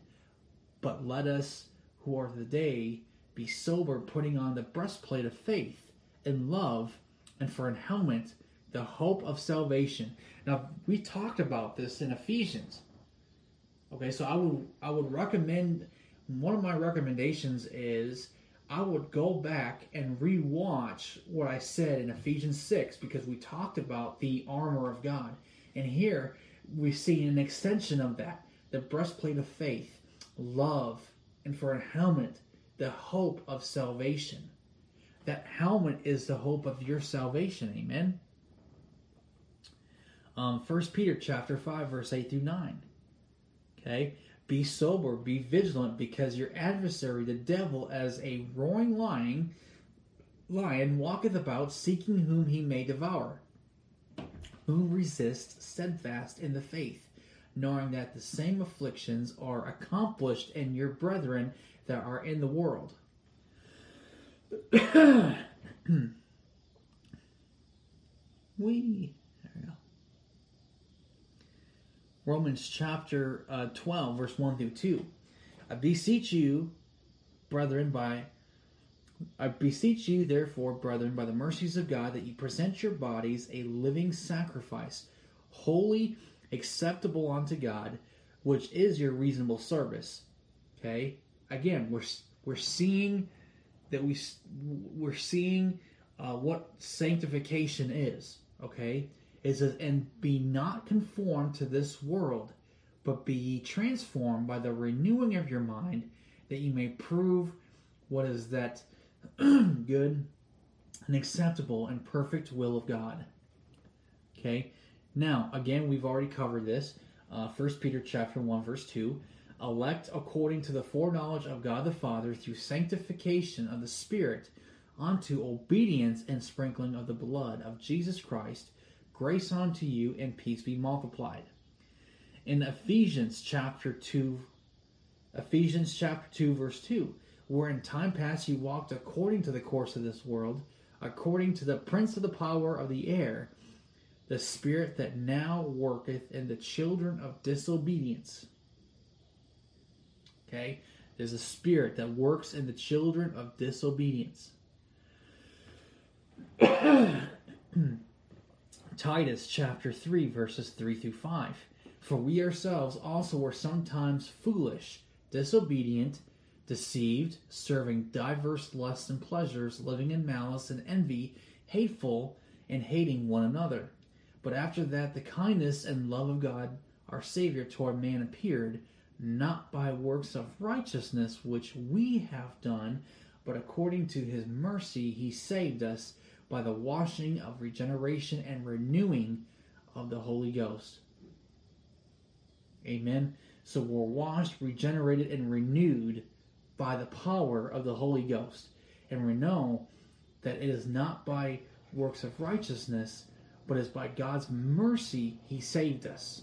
But let us who are the day, be sober, putting on the breastplate of faith and love, and for an helmet, the hope of salvation. Now, we talked about this in Ephesians. Okay, so I would I would recommend one of my recommendations is I would go back and rewatch what I said in Ephesians 6 because we talked about the armor of God. And here we see an extension of that the breastplate of faith, love, and for a helmet, the hope of salvation. That helmet is the hope of your salvation. Amen. Um, 1 Peter chapter 5, verse 8 through 9. Okay? Be sober, be vigilant, because your adversary, the devil, as a roaring lion, lion walketh about, seeking whom he may devour. Whom resist steadfast in the faith knowing that the same afflictions are accomplished in your brethren that are in the world. we Romans chapter uh, 12, verse 1 through 2. I beseech you, brethren, by I beseech you, therefore, brethren, by the mercies of God, that you present your bodies a living sacrifice, holy acceptable unto God, which is your reasonable service. Okay? Again, we're we're seeing that we we're seeing uh, what sanctification is. Okay, it says, "And be not conformed to this world, but be ye transformed by the renewing of your mind, that you may prove what is that good and acceptable and perfect will of God." Okay, now, again, we've already covered this. Uh, 1 Peter chapter 1, verse 2. Elect according to the foreknowledge of God the Father through sanctification of the Spirit unto obedience and sprinkling of the blood of Jesus Christ, grace unto you and peace be multiplied. In Ephesians chapter 2, Ephesians chapter 2, verse 2, where in time past you walked according to the course of this world, according to the prince of the power of the air, the spirit that now worketh in the children of disobedience. Okay? There's a spirit that works in the children of disobedience. Titus chapter 3, verses 3 through 5. For we ourselves also were sometimes foolish, disobedient, deceived, serving diverse lusts and pleasures, living in malice and envy, hateful, and hating one another. But after that, the kindness and love of God, our Savior, toward man appeared, not by works of righteousness which we have done, but according to his mercy, he saved us by the washing of regeneration and renewing of the Holy Ghost. Amen. So we're washed, regenerated, and renewed by the power of the Holy Ghost. And we know that it is not by works of righteousness, but is by God's mercy he saved us.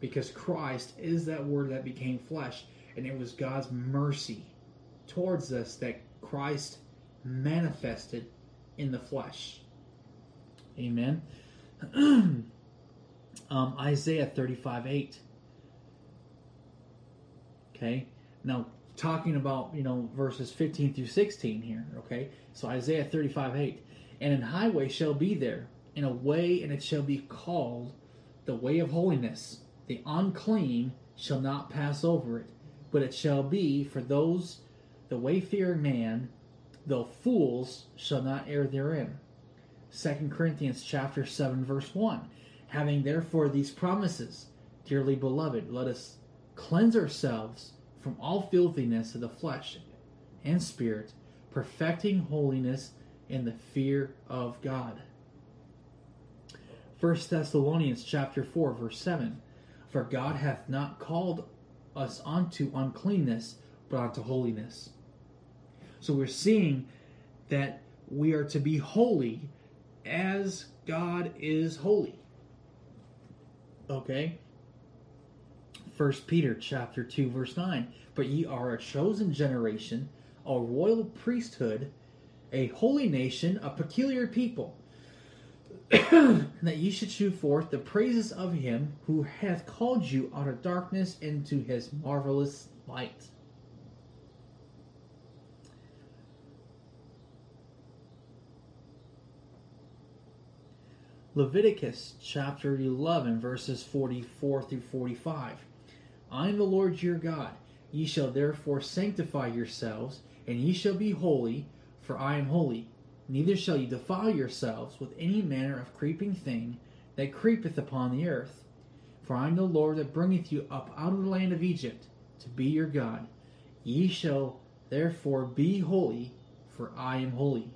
Because Christ is that word that became flesh, and it was God's mercy towards us that Christ manifested in the flesh. Amen. um, Isaiah 35 8. Okay. Now, talking about, you know, verses 15 through 16 here. Okay. So, Isaiah 35 8. And an highway shall be there, in a way, and it shall be called the way of holiness. The unclean shall not pass over it, but it shall be for those, the wayfaring man, though fools shall not err therein. 2 Corinthians chapter 7 verse 1. Having therefore these promises, dearly beloved, let us cleanse ourselves from all filthiness of the flesh and spirit, perfecting holiness in the fear of God. 1 Thessalonians chapter 4 verse 7. For God hath not called us unto uncleanness, but unto holiness. So we're seeing that we are to be holy as God is holy. Okay? First Peter chapter 2 verse 9. But ye are a chosen generation, a royal priesthood, a holy nation, a peculiar people, that ye should shew forth the praises of him who hath called you out of darkness into his marvelous light. Leviticus chapter 11, verses 44 through 45. I am the Lord your God. Ye shall therefore sanctify yourselves, and ye shall be holy, for I am holy. Neither shall ye defile yourselves with any manner of creeping thing that creepeth upon the earth. For I am the Lord that bringeth you up out of the land of Egypt to be your God. Ye shall therefore be holy, for I am holy.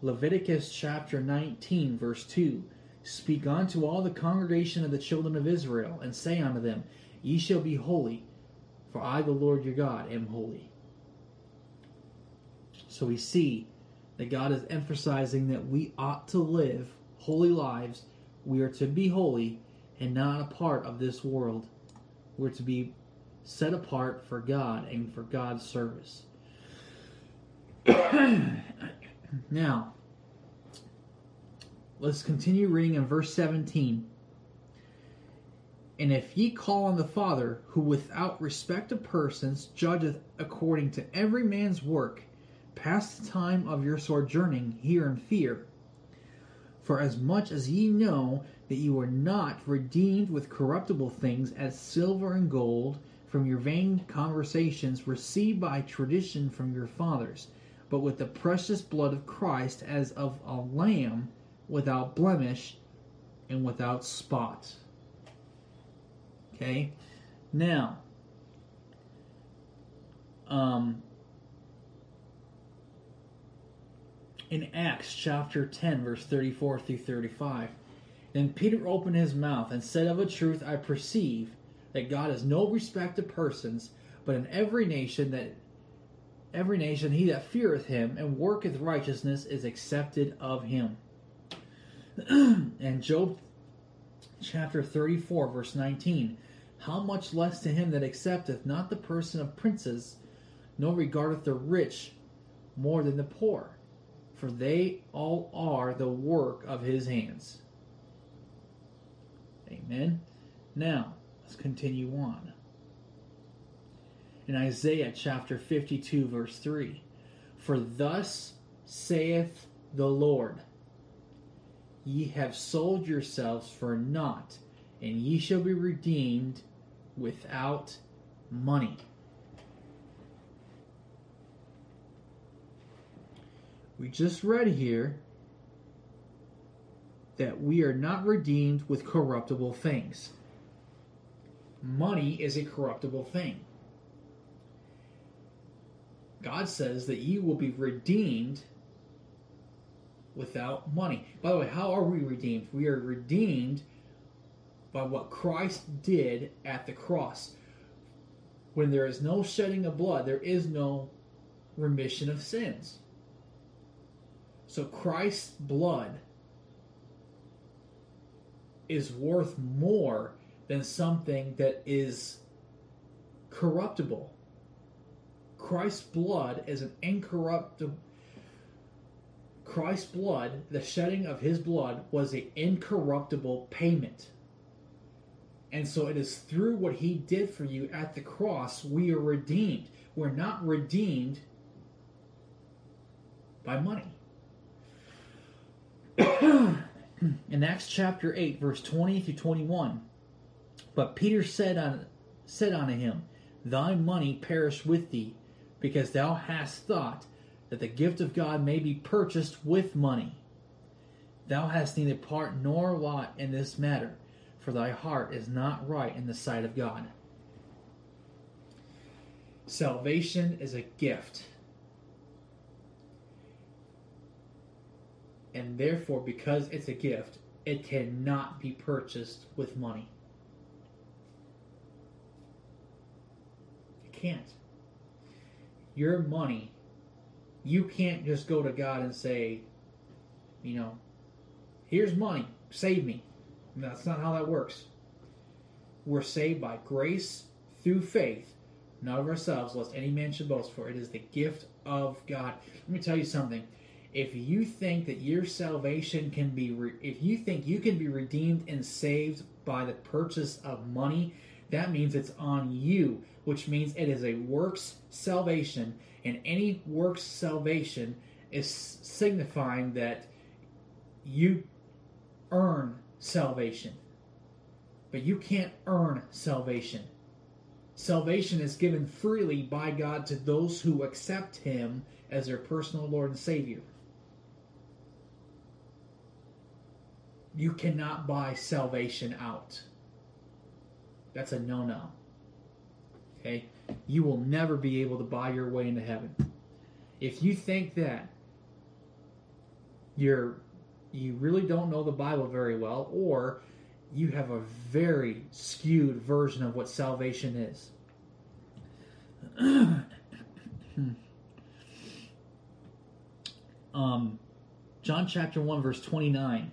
Leviticus chapter 19, verse 2 Speak unto all the congregation of the children of Israel, and say unto them, Ye shall be holy, for I, the Lord your God, am holy. So we see that God is emphasizing that we ought to live holy lives. We are to be holy and not a part of this world. We're to be set apart for God and for God's service. Now, let's continue reading in verse 17. And if ye call on the Father, who without respect of persons judgeth according to every man's work, pass the time of your sojourning here in fear. For as much as ye know that you are not redeemed with corruptible things as silver and gold from your vain conversations received by tradition from your fathers, but with the precious blood of Christ as of a lamb without blemish and without spot. Okay? Now, um, in Acts chapter 10, verse 34 through 35, then Peter opened his mouth and said, Of a truth, I perceive that God is no respect of persons, but in every nation that every nation he that feareth him and worketh righteousness is accepted of him. and Job chapter 34, verse 19. How much less to him that accepteth not the person of princes, nor regardeth the rich more than the poor, for they all are the work of his hands. Amen. Now, let's continue on. In Isaiah chapter 52, verse 3. For thus saith the Lord Ye have sold yourselves for naught, and ye shall be redeemed without money. We just read here that we are not redeemed with corruptible things. Money is a corruptible thing. God says that you will be redeemed without money. By the way, how are we redeemed? We are redeemed by what Christ did at the cross. When there is no shedding of blood, there is no remission of sins. So Christ's blood is worth more than something that is corruptible. Christ's blood is an incorruptible Christ's blood, the shedding of his blood was an incorruptible payment. And so it is through what he did for you at the cross we are redeemed. We're not redeemed by money. In Acts chapter 8, verse 20 through 21, but Peter said, on, said unto him, Thy money perish with thee, because thou hast thought that the gift of God may be purchased with money. Thou hast neither part nor lot in this matter, for thy heart is not right in the sight of God. Salvation is a gift. And therefore, because it's a gift, it cannot be purchased with money. It can't. Your money you can't just go to God and say, you know, here's money, save me. That's not how that works. We're saved by grace through faith, not of ourselves, lest any man should boast, for it is the gift of God. Let me tell you something. If you think that your salvation can be, re- if you think you can be redeemed and saved by the purchase of money, that means it's on you, which means it is a works salvation and any works salvation is signifying that you earn salvation. But you can't earn salvation. Salvation is given freely by God to those who accept Him as their personal Lord and Savior. You cannot buy salvation out. That's a no no. Okay? you will never be able to buy your way into heaven. If you think that you're you really don't know the Bible very well or you have a very skewed version of what salvation is. um, John chapter 1 verse 29.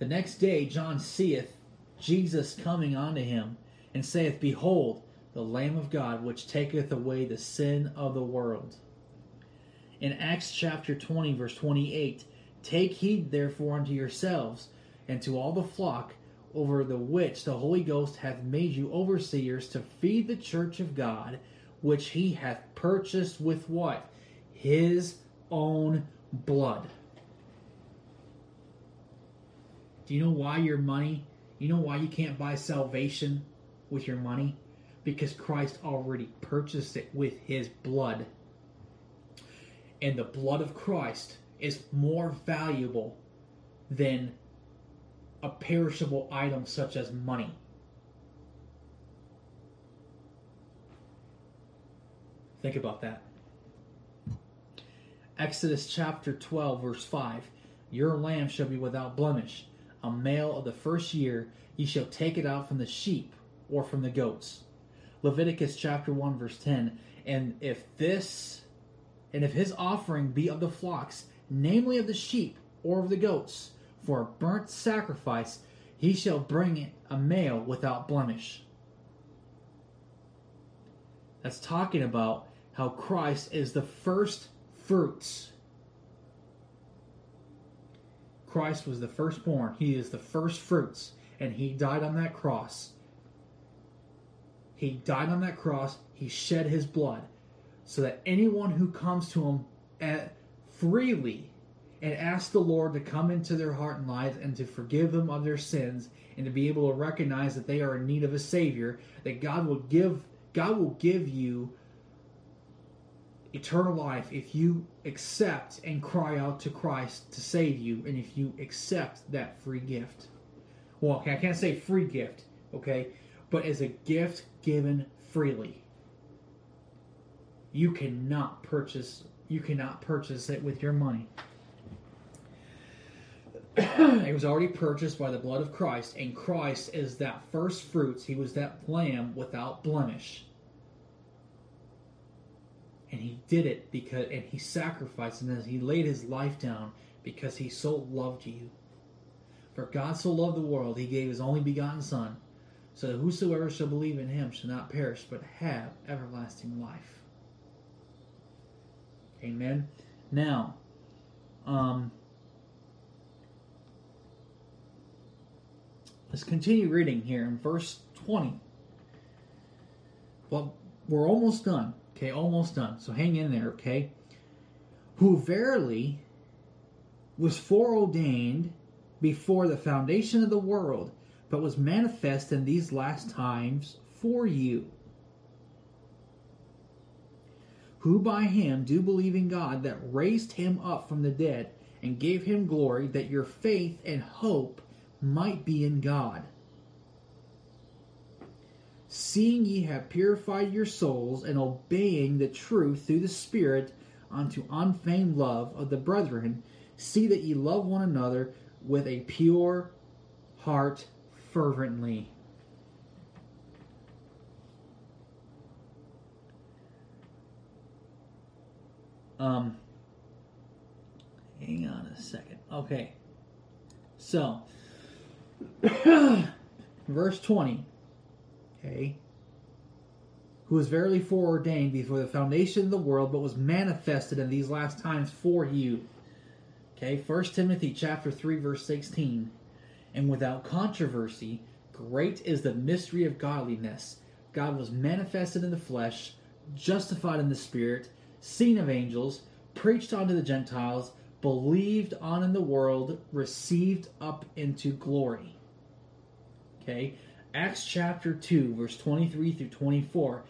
The next day John seeth Jesus coming unto him and saith, Behold, the Lamb of God, which taketh away the sin of the world. In Acts chapter 20, verse 28, Take heed therefore unto yourselves and to all the flock over the which the Holy Ghost hath made you overseers to feed the church of God, which he hath purchased with what? His own blood. Do you know why your money, you know why you can't buy salvation with your money? because Christ already purchased it with his blood. And the blood of Christ is more valuable than a perishable item such as money. Think about that. Exodus chapter 12, verse 5 Your lamb shall be without blemish, a male of the first year, ye shall take it out from the sheep or from the goats. Leviticus chapter 1 verse 10. And if this and if his offering be of the flocks, namely of the sheep or of the goats, for a burnt sacrifice, he shall bring it a male without blemish. That's talking about how Christ is the first fruits. Christ was the firstborn. He is the first fruits. And he died on that cross he died on that cross. He shed his blood so that anyone who comes to him at, freely and asks the Lord to come into their heart and lives and to forgive them of their sins and to be able to recognize that they are in need of a savior, that God will give God will give you eternal life if you accept and cry out to Christ to save you and if you accept that free gift. Well, okay, I can't say free gift, okay, but as a gift given freely. You cannot purchase you cannot purchase it with your money. it was already purchased by the blood of Christ, and Christ is that first fruits. He was that lamb without blemish and he did it because and he sacrificed and he laid his life down because he so loved you for god so loved the world he gave his only begotten son so that whosoever shall believe in him shall not perish but have everlasting life amen now um let's continue reading here in verse 20 well we're almost done Okay, almost done. So hang in there, okay? Who verily was foreordained before the foundation of the world, but was manifest in these last times for you. Who by him do believe in God that raised him up from the dead and gave him glory, that your faith and hope might be in God seeing ye have purified your souls and obeying the truth through the Spirit unto unfeigned love of the brethren, see that ye love one another with a pure heart fervently. Um, hang on a second. Okay. So, verse 20 okay, who was verily foreordained before the foundation of the world, but was manifested in these last times for you. Okay, 1 Timothy chapter 3, verse 16. And without controversy, great is the mystery of godliness. God was manifested in the flesh, justified in the spirit, seen of angels, preached unto the Gentiles, believed on in the world, received up into glory. Okay, Acts chapter 2, verse 23 through 24,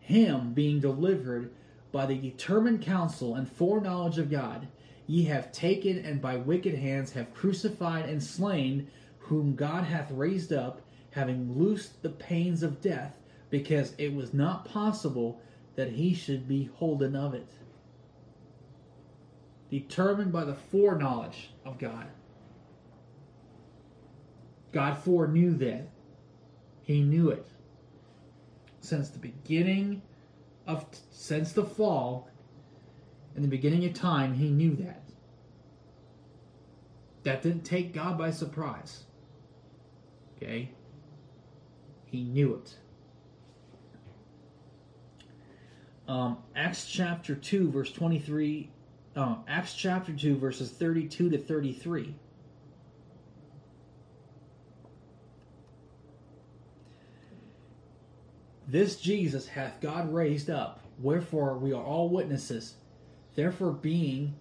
him being delivered by the determined counsel and foreknowledge of God, ye have taken and by wicked hands have crucified and slain, whom God hath raised up, having loosed the pains of death, because it was not possible that he should be holden of it. Determined by the foreknowledge of God. God foreknew that he knew it. Since the beginning of, since the fall, in the beginning of time, he knew that. That didn't take God by surprise. Okay? He knew it. Um, Acts chapter 2, verse 23. Uh, Acts chapter 2, verses 32 to 33. This Jesus hath God raised up, wherefore we are all witnesses. Therefore, being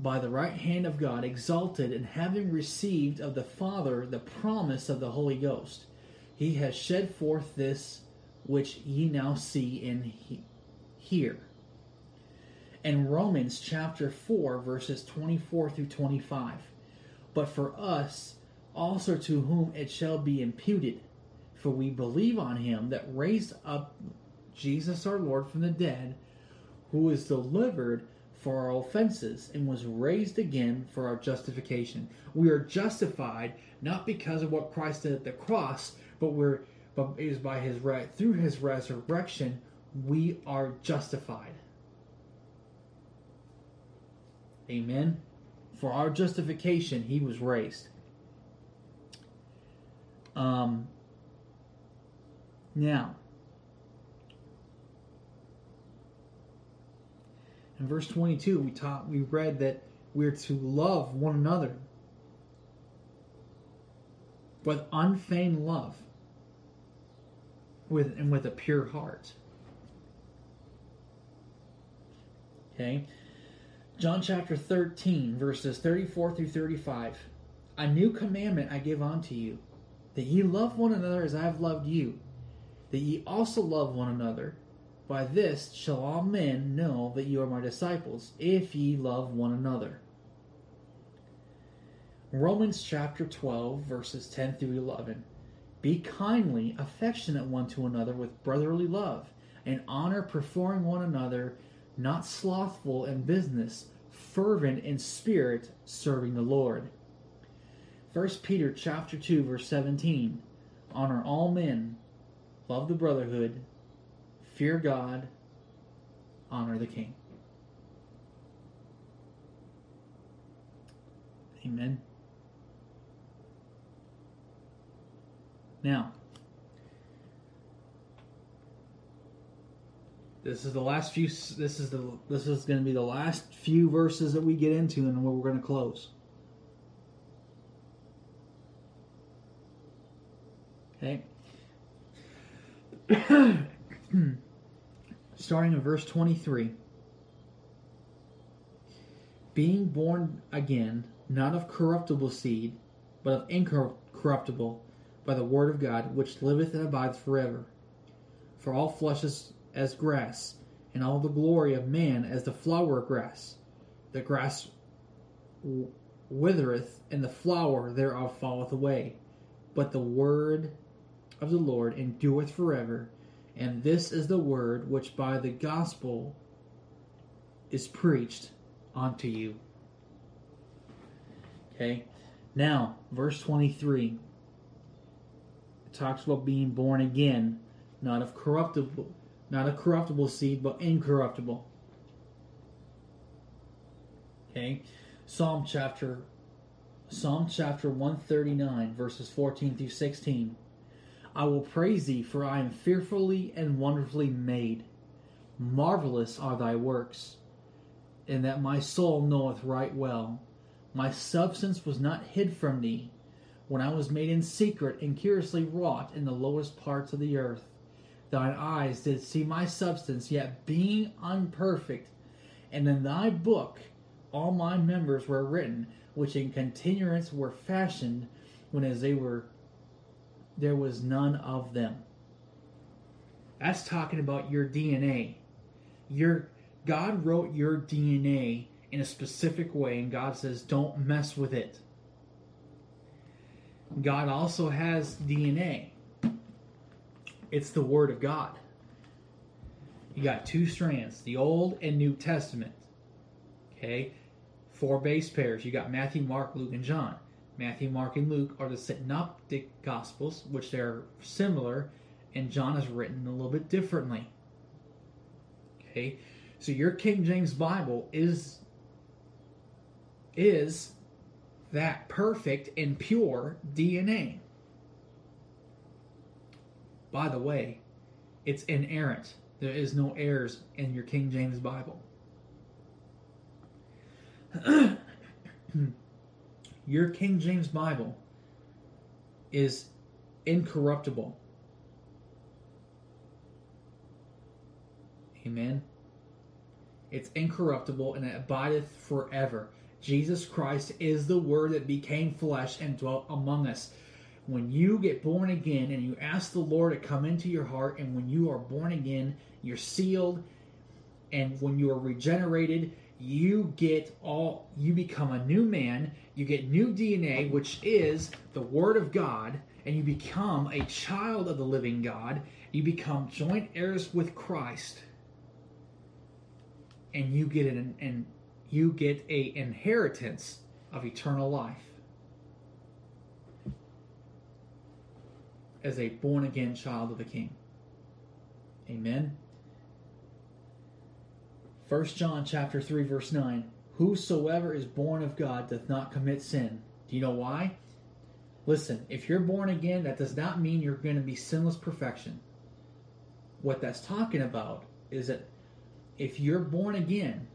by the right hand of God exalted, and having received of the Father the promise of the Holy Ghost, he has shed forth this which ye now see and he- hear. In Romans chapter 4, verses 24 through 25. But for us also to whom it shall be imputed for we believe on him that raised up Jesus our Lord from the dead, who was delivered for our offenses and was raised again for our justification. We are justified not because of what Christ did at the cross, but we're but it is by his right through his resurrection we are justified. Amen. For our justification, he was raised. Um, now, In verse 22, we taught we read that we're to love one another with unfeigned love with and with a pure heart. Okay? John chapter 13 verses 34 through 35. A new commandment I give unto you, that ye love one another as I have loved you, that ye also love one another. By this shall all men know that you are my disciples, if ye love one another. Romans chapter 12, verses 10 through 11. Be kindly affectionate one to another with brotherly love, and honor preferring one another, not slothful in business, fervent in spirit, serving the Lord. 1 Peter chapter 2, verse 17. Honor all men, love the brotherhood, fear God, honor the king. Amen. Now, this is the last few. This is the. This is going to be the last few verses that we get into, and we're going to close. Okay. Hmm. Starting in verse 23. Being born again, not of corruptible seed, but of incorruptible by the word of God, which liveth and abides forever. For all flesh is as grass, and all the glory of man as the flower of grass. The grass withereth, and the flower thereof falleth away. But the word of the Lord endureth forever. And this is the word which by the gospel is preached unto you. Okay, now, verse 23 talks about being born again, not of corruptible, not a corruptible seed, but incorruptible. Okay, Psalm chapter, Psalm chapter one thirty nine, verses fourteen through sixteen. I will praise thee, for I am fearfully and wonderfully made. Marvelous are thy works, and that my soul knoweth right well. My substance was not hid from thee when I was made in secret and curiously wrought in the lowest parts of the earth. Thine eyes did see my substance, yet being unperfect. And in thy book all my members were written, which in continuance were fashioned, when as they were there was none of them. That's talking about your DNA. Your God wrote your DNA in a specific way, and God says, don't mess with it. God also has DNA. It's the Word of God. You got two strands, the Old and New Testament. Okay? Four base pairs. You got Matthew, Mark, Luke, and John. Matthew, Mark, and Luke are the synoptic gospels, which they're similar, and John is written a little bit differently. Okay? So your King James Bible is is that perfect and pure DNA. By the way, it's inerrant. There is no errors in your King James Bible. your King James Bible is incorruptible. Amen. It's incorruptible and it abideth forever. Jesus Christ is the Word that became flesh and dwelt among us. When you get born again and you ask the Lord to come into your heart, and when you are born again, you're sealed, and when you are regenerated, you get all, you become a new man, you get new DNA, which is the Word of God, and you become a child of the living God. You become joint heirs with Christ, and you get an, and you get a inheritance of eternal life. As a born again child of the king. Amen 1 john chapter 3 verse 9 whosoever is born of god doth not commit sin do you know why listen if you're born again that does not mean you're going to be sinless perfection what that's talking about is that if you're born again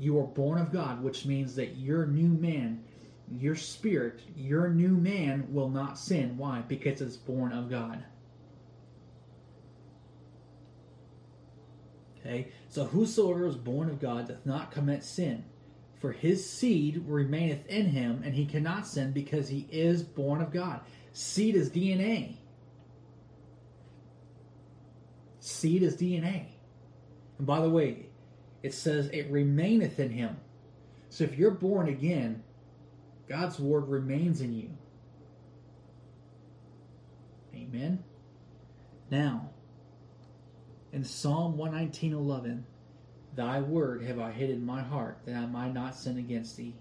you are born of God, which means that your new man, your spirit, your new man will not sin. Why? Because it's born of God. Okay? So whosoever is born of God doth not commit sin. For his seed remaineth in him, and he cannot sin because he is born of God. Seed is DNA. Seed is DNA. And by the way, it says it remaineth in him. So if you're born again, God's word remains in you. Amen. Now, in Psalm 119:11, Thy word have I hid in my heart that I might not sin against thee.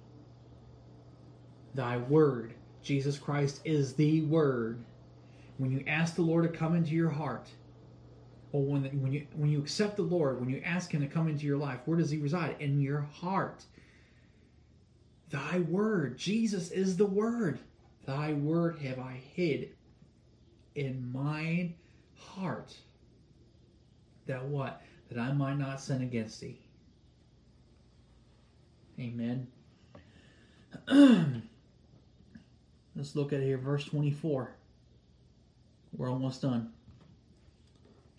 Thy word, Jesus Christ is the word. When you ask the Lord to come into your heart, or when when you when you accept the Lord, when you ask Him to come into your life, where does He reside? In your heart. Thy word, Jesus is the word. Thy word have I hid in mine heart. That what? That I might not sin against thee. Amen. Let's look at here, verse 24. We're almost done.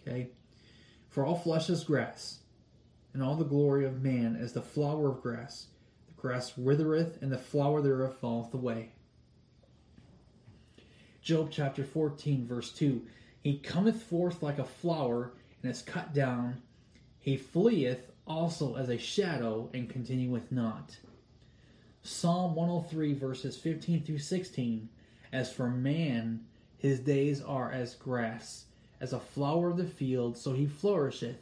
Okay? For all flesh is grass, and all the glory of man as the flower of grass. The grass withereth, and the flower thereof falleth away. Job chapter 14, verse 2 He cometh forth like a flower, and is cut down. He fleeth also as a shadow, and continueth not. Psalm 103, verses 15 through 16 As for man, his days are as grass as a flower of the field, so he flourisheth.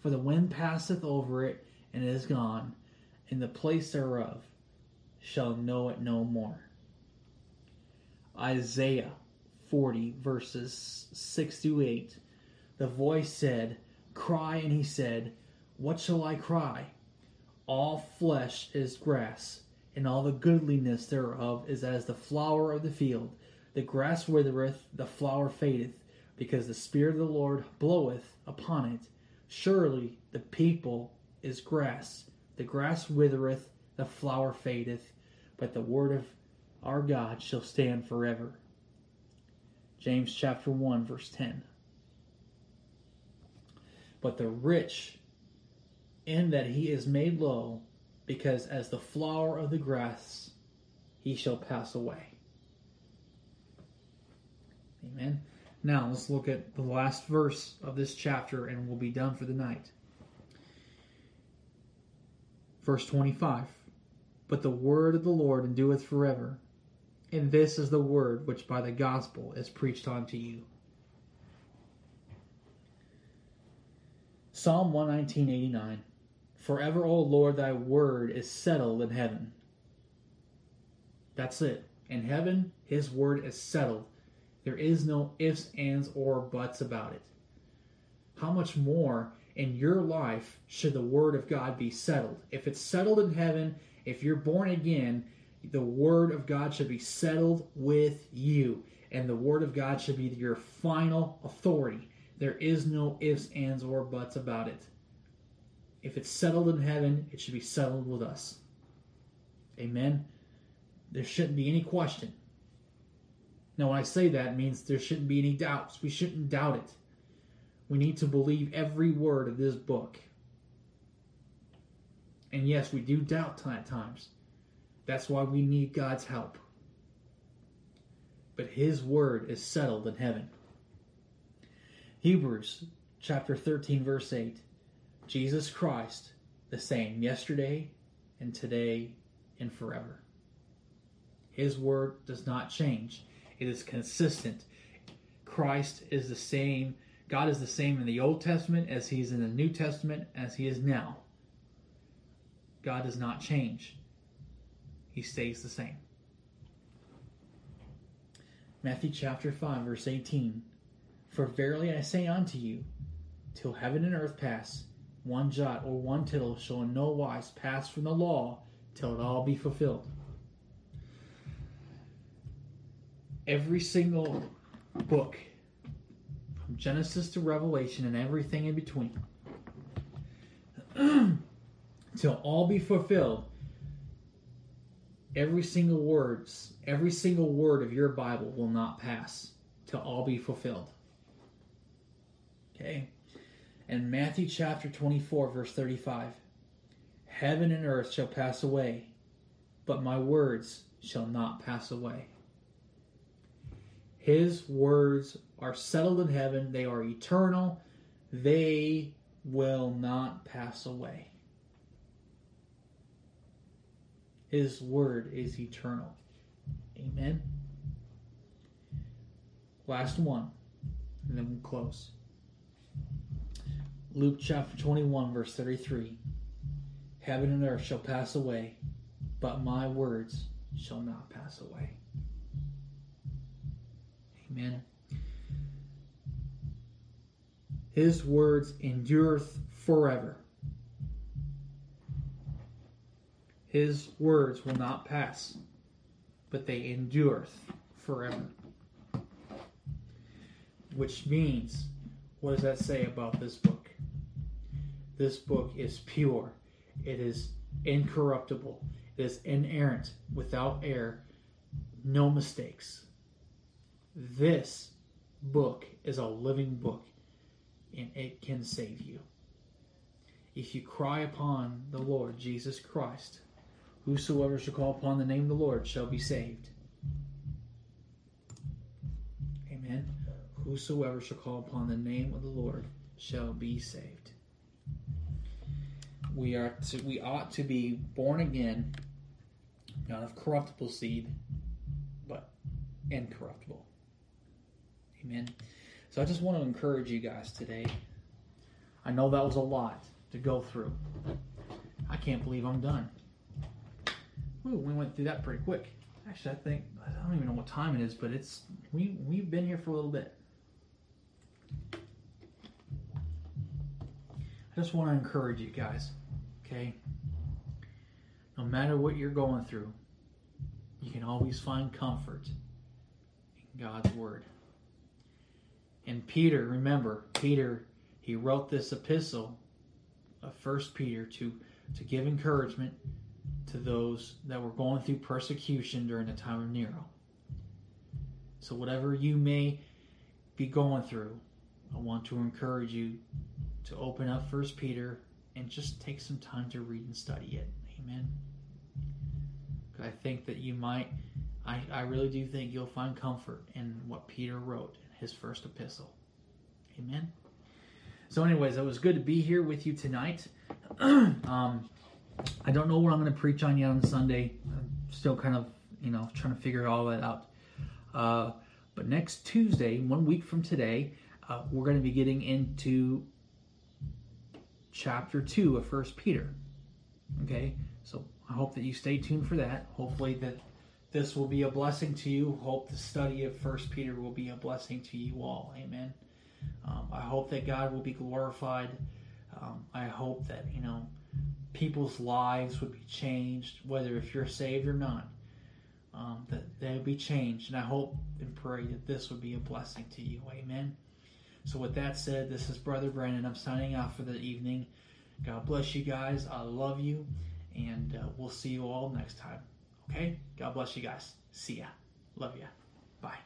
For the wind passeth over it, and it is gone, and the place thereof shall know it no more. Isaiah 40, verses 6 through 8. The voice said, Cry, and he said, What shall I cry? All flesh is grass, and all the goodliness thereof is as the flower of the field. The grass withereth, the flower fadeth because the Spirit of the Lord bloweth upon it. Surely the people is grass. The grass withereth, the flower fadeth, but the word of our God shall stand forever. James chapter 1, verse 10. But the rich, in that he is made low, because as the flower of the grass, he shall pass away. Amen. Now, let's look at the last verse of this chapter and we'll be done for the night. Verse 25 But the word of the Lord endureth forever, and this is the word which by the gospel is preached unto you. Psalm 119.89 Forever, O Lord, thy word is settled in heaven. That's it. In heaven, his word is settled. There is no ifs, ands, or buts about it. How much more in your life should the Word of God be settled? If it's settled in heaven, if you're born again, the Word of God should be settled with you. And the Word of God should be your final authority. There is no ifs, ands, or buts about it. If it's settled in heaven, it should be settled with us. Amen. There shouldn't be any question. Now, when I say that, it means there shouldn't be any doubts. We shouldn't doubt it. We need to believe every word of this book. And yes, we do doubt at times. That's why we need God's help. But His word is settled in heaven. Hebrews chapter 13, verse 8 Jesus Christ, the same yesterday and today and forever. His word does not change. It is consistent. Christ is the same. God is the same in the Old Testament as he is in the New Testament as he is now. God does not change. He stays the same. Matthew chapter 5 verse 18 For verily I say unto you till heaven and earth pass one jot or one tittle shall in no wise pass from the law till it all be fulfilled. every single book, from Genesis to Revelation and everything in between, till all be fulfilled, every single words, every single word of your Bible will not pass till all be fulfilled. Okay? And Matthew chapter 24, verse 35 Heaven and earth shall pass away, but my words shall not pass away. His words are settled in heaven, they are eternal, they will not pass away. His word is eternal. Amen. Last one, and then we'll close. Luke chapter 21, verse 33 Heaven and earth shall pass away, but my words shall not pass away. Amen. His words endureth forever. His words will not pass, but they endureth forever. Which means, what does that say about this book? This book is pure, it is incorruptible, it is inerrant, without error, no mistakes. This book is a living book, and it can save you. If you cry upon the Lord Jesus Christ, Whosoever shall call upon the name of the Lord shall be saved. Amen. Whosoever shall call upon the name of the Lord shall be saved. We are to, we ought to be born again, not of corruptible seed, but incorruptible. Amen. So I just want to encourage you guys today. I know that was a lot to go through. I can't believe I'm done. Ooh, we went through that pretty quick. Actually, I think I don't even know what time it is, but it's we we've been here for a little bit. I just want to encourage you guys, okay? No matter what you're going through, you can always find comfort in God's word. And Peter, remember, Peter, he wrote this epistle of First Peter to to give encouragement to those that were going through persecution during the time of Nero. So, whatever you may be going through, I want to encourage you to open up First Peter and just take some time to read and study it. Amen. I think that you might, I, I really do think you'll find comfort in what Peter wrote in his first epistle. Amen. So, anyways, it was good to be here with you tonight. um, I don't know what I'm going to preach on yet on Sunday. I'm still kind of, you know, trying to figure all that out. Uh, but next Tuesday, one week from today, uh, we're going to be getting into chapter 2 of First Peter. Okay? So I hope that you stay tuned for that. Hopefully that this will be a blessing to you. Hope the study of First Peter will be a blessing to you all. Amen. Um, I hope that God will be glorified. Um, I hope that, you know, people's lives would be changed, whether if you're saved or not, um, that they would be changed. And I hope and pray that this would be a blessing to you. Amen. So, with that said, this is Brother Brandon. I'm signing off for the evening. God bless you guys. I love you. And uh, we'll see you all next time. Okay? God bless you guys. See ya. Love ya. Bye.